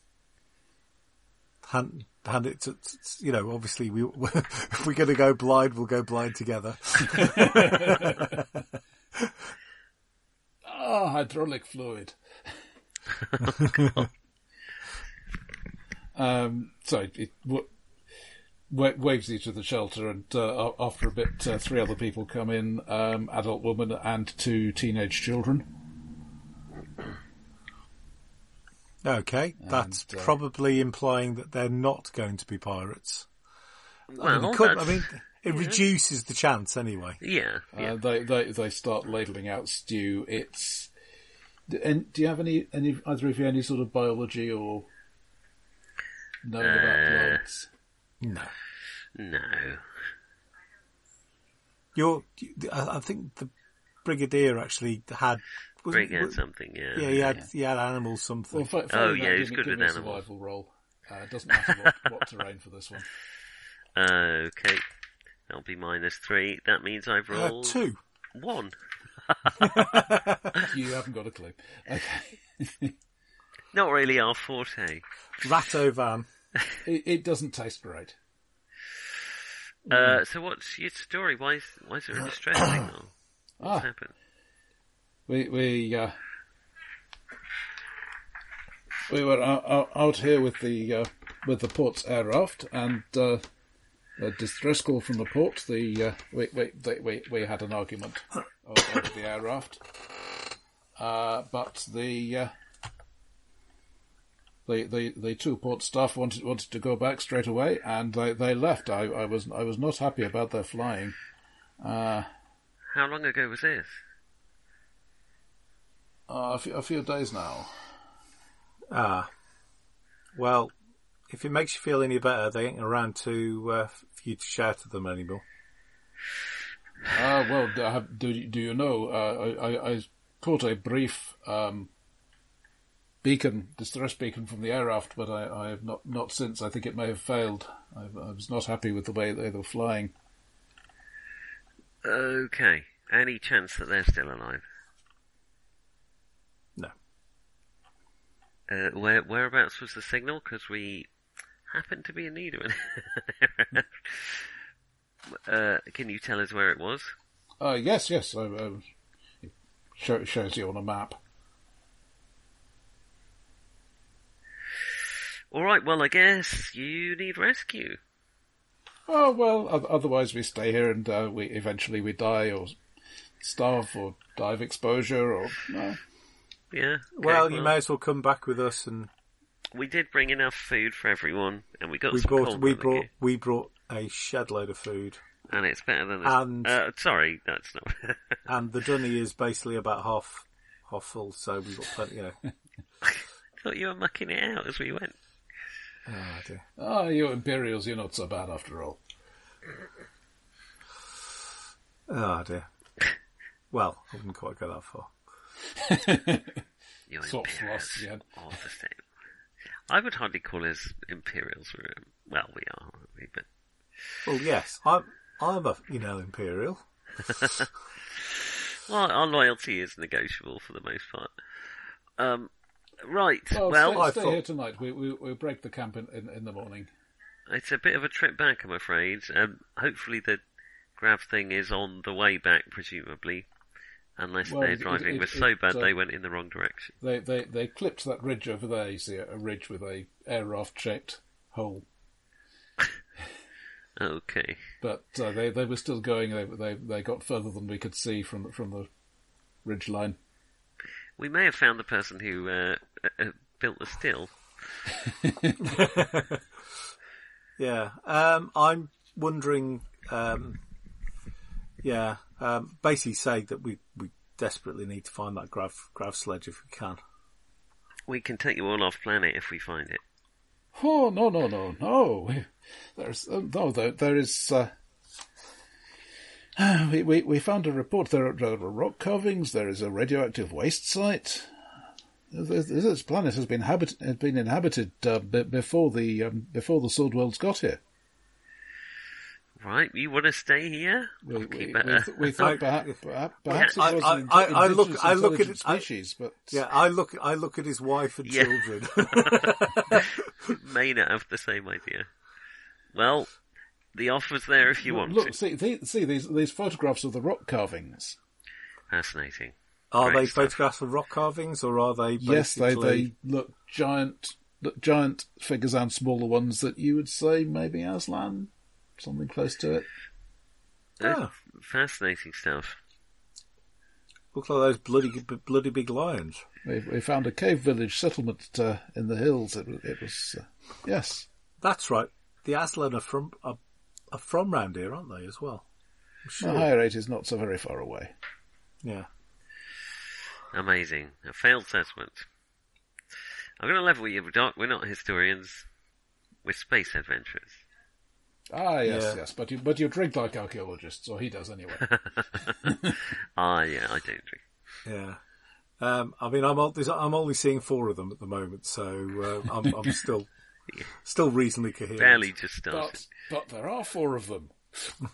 hand hand it to, you know. Obviously, we if we're going to go blind, we'll go blind together. Ah, hydraulic fluid. um, so it w- wa- waves you to the shelter, and uh, after a bit, uh, three other people come in: um, adult woman and two teenage children. Okay, that's uh, probably implying that they're not going to be pirates. Well, It could- I mean, it reduces the chance anyway. yeah, yeah. Uh, they, they they start ladling out stew. It's and do you have any any either of you any sort of biology or knowing about Uh, plants? No, no. you're. I I think the brigadier actually had. Was- Bring out something, yeah. Yeah, he had he had animals something. Well, fa- Oh, failing yeah, he's good give with a animals. survival roll. Uh, it doesn't matter what, what terrain for this one. Okay. That'll be minus three. That means I've Uh, rolled two. one. You haven't got a clue. Okay. Not really our forte. Ratto van. it, it doesn't taste great. Uh, so what's your story? Why is, why is there a distress signal? What's Ah, happened? We we uh, we were out, out, here with the uh, with the port's air raft and uh, a distress call from the port. The uh, we, we, they, we we had an argument over the air raft, uh, but the uh, the, the the two port staff wanted wanted to go back straight away, and they, they left. I, I was I was not happy about their flying. How long ago was this? Uh, a, few, a few days now. Ah. Well, if it makes you feel any better, they ain't around to uh, for you to shout at them anymore. Uh, well, do, have, do, you- do you know, uh, I, I, I caught a brief um, beacon, distress beacon from the air raft, but I, I have not, not since. I think it may have failed. I, I was not happy with the way they were flying. Okay. Any chance that they're still alive? Uh, where whereabouts was the signal? Because we happen to be in need of it. uh, can you tell us where it was? Uh, yes, yes, I, I, it show, shows you on a map. All right. Well, I guess you need rescue. Oh, well, otherwise we stay here and uh, we eventually we die or starve or die of exposure or... No. Yeah. okay, Well, you may as well come back with us, and We did bring enough food for everyone, and we got we some brought cold we milk, brought we brought a shed load of food, and it's better than this. and- uh, sorry, that's not. and the dunny is basically about half half full, so we've got plenty. You know, thought you were mucking it out as we went. oh dear. Oh, you Imperials, you're not so bad after all. Oh dear. Well, I wouldn't quite go that far. You're Soft Imperials thrust again. of the state. I would hardly call us Imperials. We're, um, well, we are, aren't we? But Well, yes, I'm I'm a you know imperial. well, our loyalty is negotiable for the most part. Um, right. Well, well, stay, I stay thought- here tonight. We, we, we'll break the camp in, in, in the morning. it's a bit of a trip back, I'm afraid. Um, hopefully the grav thing is on the way back, presumably. Unless Well, their driving it- was so bad uh, they went in the wrong direction. They, they, they clipped that ridge over there. You see a, a ridge with a air raft shaped hole. Okay. But uh, they, they were still going. They, they, they got further than we could see from, from the ridge line. We may have found the person who uh, uh, uh, built the still. Yeah, um, I'm wondering. Um, yeah, um, basically say that we we desperately need to find that grav grav sledge if we can. We can take you all off planet if we find it. Oh no no no no! There's uh, no there, there is. Uh, we, we we found a report. There are, there are rock carvings. There is a radioactive waste site. This, this planet has been habit, has been inhabited uh, b- before the um, before the Sword Worlds got here. Right, you want to stay here? We, We'll we, we, it, uh, we thought perhaps, perhaps, perhaps I- it was I- an I- I look- I look at intelligent it- I- species, but Yeah, I look I look at his wife and Yeah. children. may not have the same idea. Well, the offer's there if you want look, to. see, the, see these these photographs of the rock carvings. Fascinating. are Great they stuff. photographs of rock carvings, or are they Yes, they they look giant, look giant figures and smaller ones that you would say maybe Aslan, something close to it. Ah. Fascinating stuff. look like those bloody bloody big lions. We, we found a cave village settlement uh, in the hills. It, was- it was uh, yes, That's right. The Aslan are from are, are from round here, aren't they? As well. I'm the sure. higher rate is not so very far away. Yeah. Amazing. A failed settlement. I'm going to level you, Doc. We're not historians. We're space adventurers. Ah, yes, Yeah. yes, but you but you drink like archaeologists, or he does anyway. Ah, yeah, I don't drink. Yeah. Um, I mean, I'm, al- I'm only seeing four of them at the moment, so uh, I'm, I'm still still reasonably coherent. Barely just started. but but there are four of them.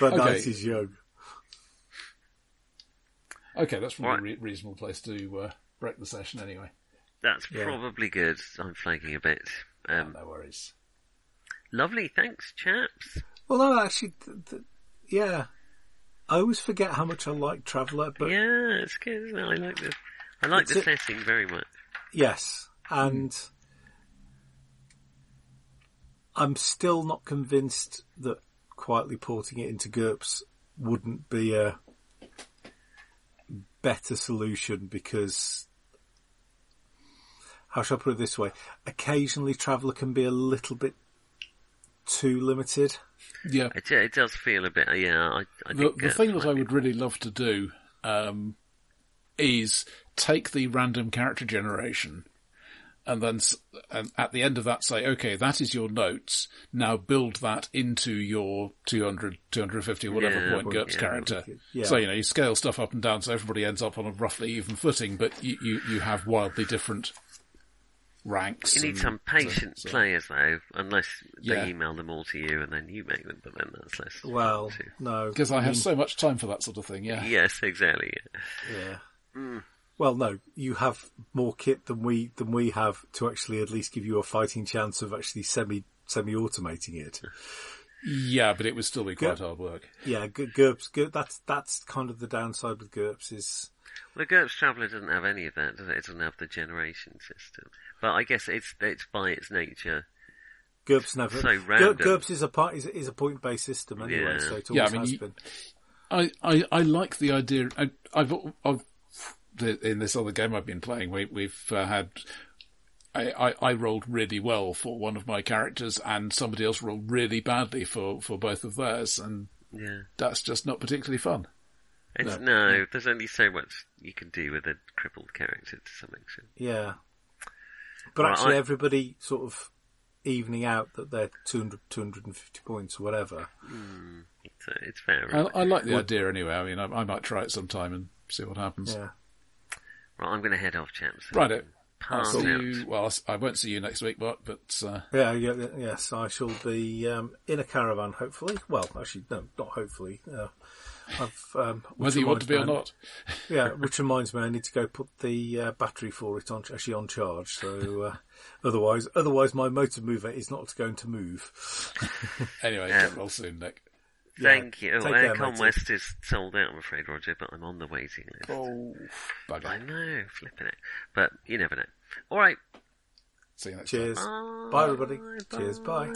but Okay. night is young. Okay, that's probably Right. a re- reasonable place to uh, break the session anyway. That's Yeah. probably good. I'm flagging a bit. Um, No worries. lovely. Thanks, chaps. Well, no, actually, th- th- yeah. I always forget how much I like Traveller, but yeah, it's good, isn't it? I like the, I like the a- setting very much. yes, and I'm still not convinced that quietly porting it into GURPS wouldn't be a better solution because how shall I put it this way? Occasionally, Traveller can be a little bit too limited. Yeah, It, it does feel a bit, yeah, I, I the, think the thing that I would really love to do um, is take the random character generation and then and at the end of that say, okay, that is your notes. Now build that into your 200, 250, whatever Yeah, point point, GURPS yeah. character. Yeah. So, you know, you scale stuff up and down so everybody ends up on a roughly even footing, but you, you, you have wildly different ranks. You need some so- patient so- players though, unless they Yeah. email them all to you and then you make them, but then that's less. Well, no, Because I have mean, so much time for that sort of thing, yeah. Yes, exactly. yeah. Yeah. Mm. Well, no, you have more kit than we than we have to actually at least give you a fighting chance of actually semi semi automating it. Yeah, but it would still be quite Yeah. hard work. Yeah, G- GURPS. G- that's that's kind of the downside with GURPS is The GURPS Traveller doesn't have any of that, does it? It doesn't have the generation system. But I guess it's it's by its nature. GURPS never. So Gur- random. GURPS is a part is, is a point based system anyway, Yeah. so it always Yeah, I mean, has you- been. I, I, I like the idea. I, I've, I've in this other game I've been playing, we, we've uh, had. I, I, I rolled really well for one of my characters, and somebody else rolled really badly for, for both of theirs, and Yeah. that's just not particularly fun. It's, no, there's only so much you can do with a crippled character to some extent. Yeah, but Right, actually, I- everybody sort of evening out that they're 200, 250 points or whatever. It's, uh, it's fair. I. I like the idea anyway. I mean, I, I might try it sometime and see what happens. Yeah. Right, I'm going to head off, chaps. Righto. I'll Pass see out. you. Well, I'll s- I won't see you next week, Mark. But uh, Yeah, yeah, yeah, yes, I shall be um, in a caravan, hopefully. Well, actually, no, not hopefully. Uh, I've, um, which whether you want to be or reminds not, Yeah, which reminds me, I need to go put the uh, battery for it on actually on charge. So uh, otherwise, otherwise, my motor mover is not going to move. anyway, Um, get well soon, Nick. Thank you. Oh, Take Aircon. West is sold out, I'm afraid, Roger, but I'm on the waiting list. Oh, I know, flipping it. But you never know. All right. See you next time. Cheers. Bye, everybody. Cheers. Bye.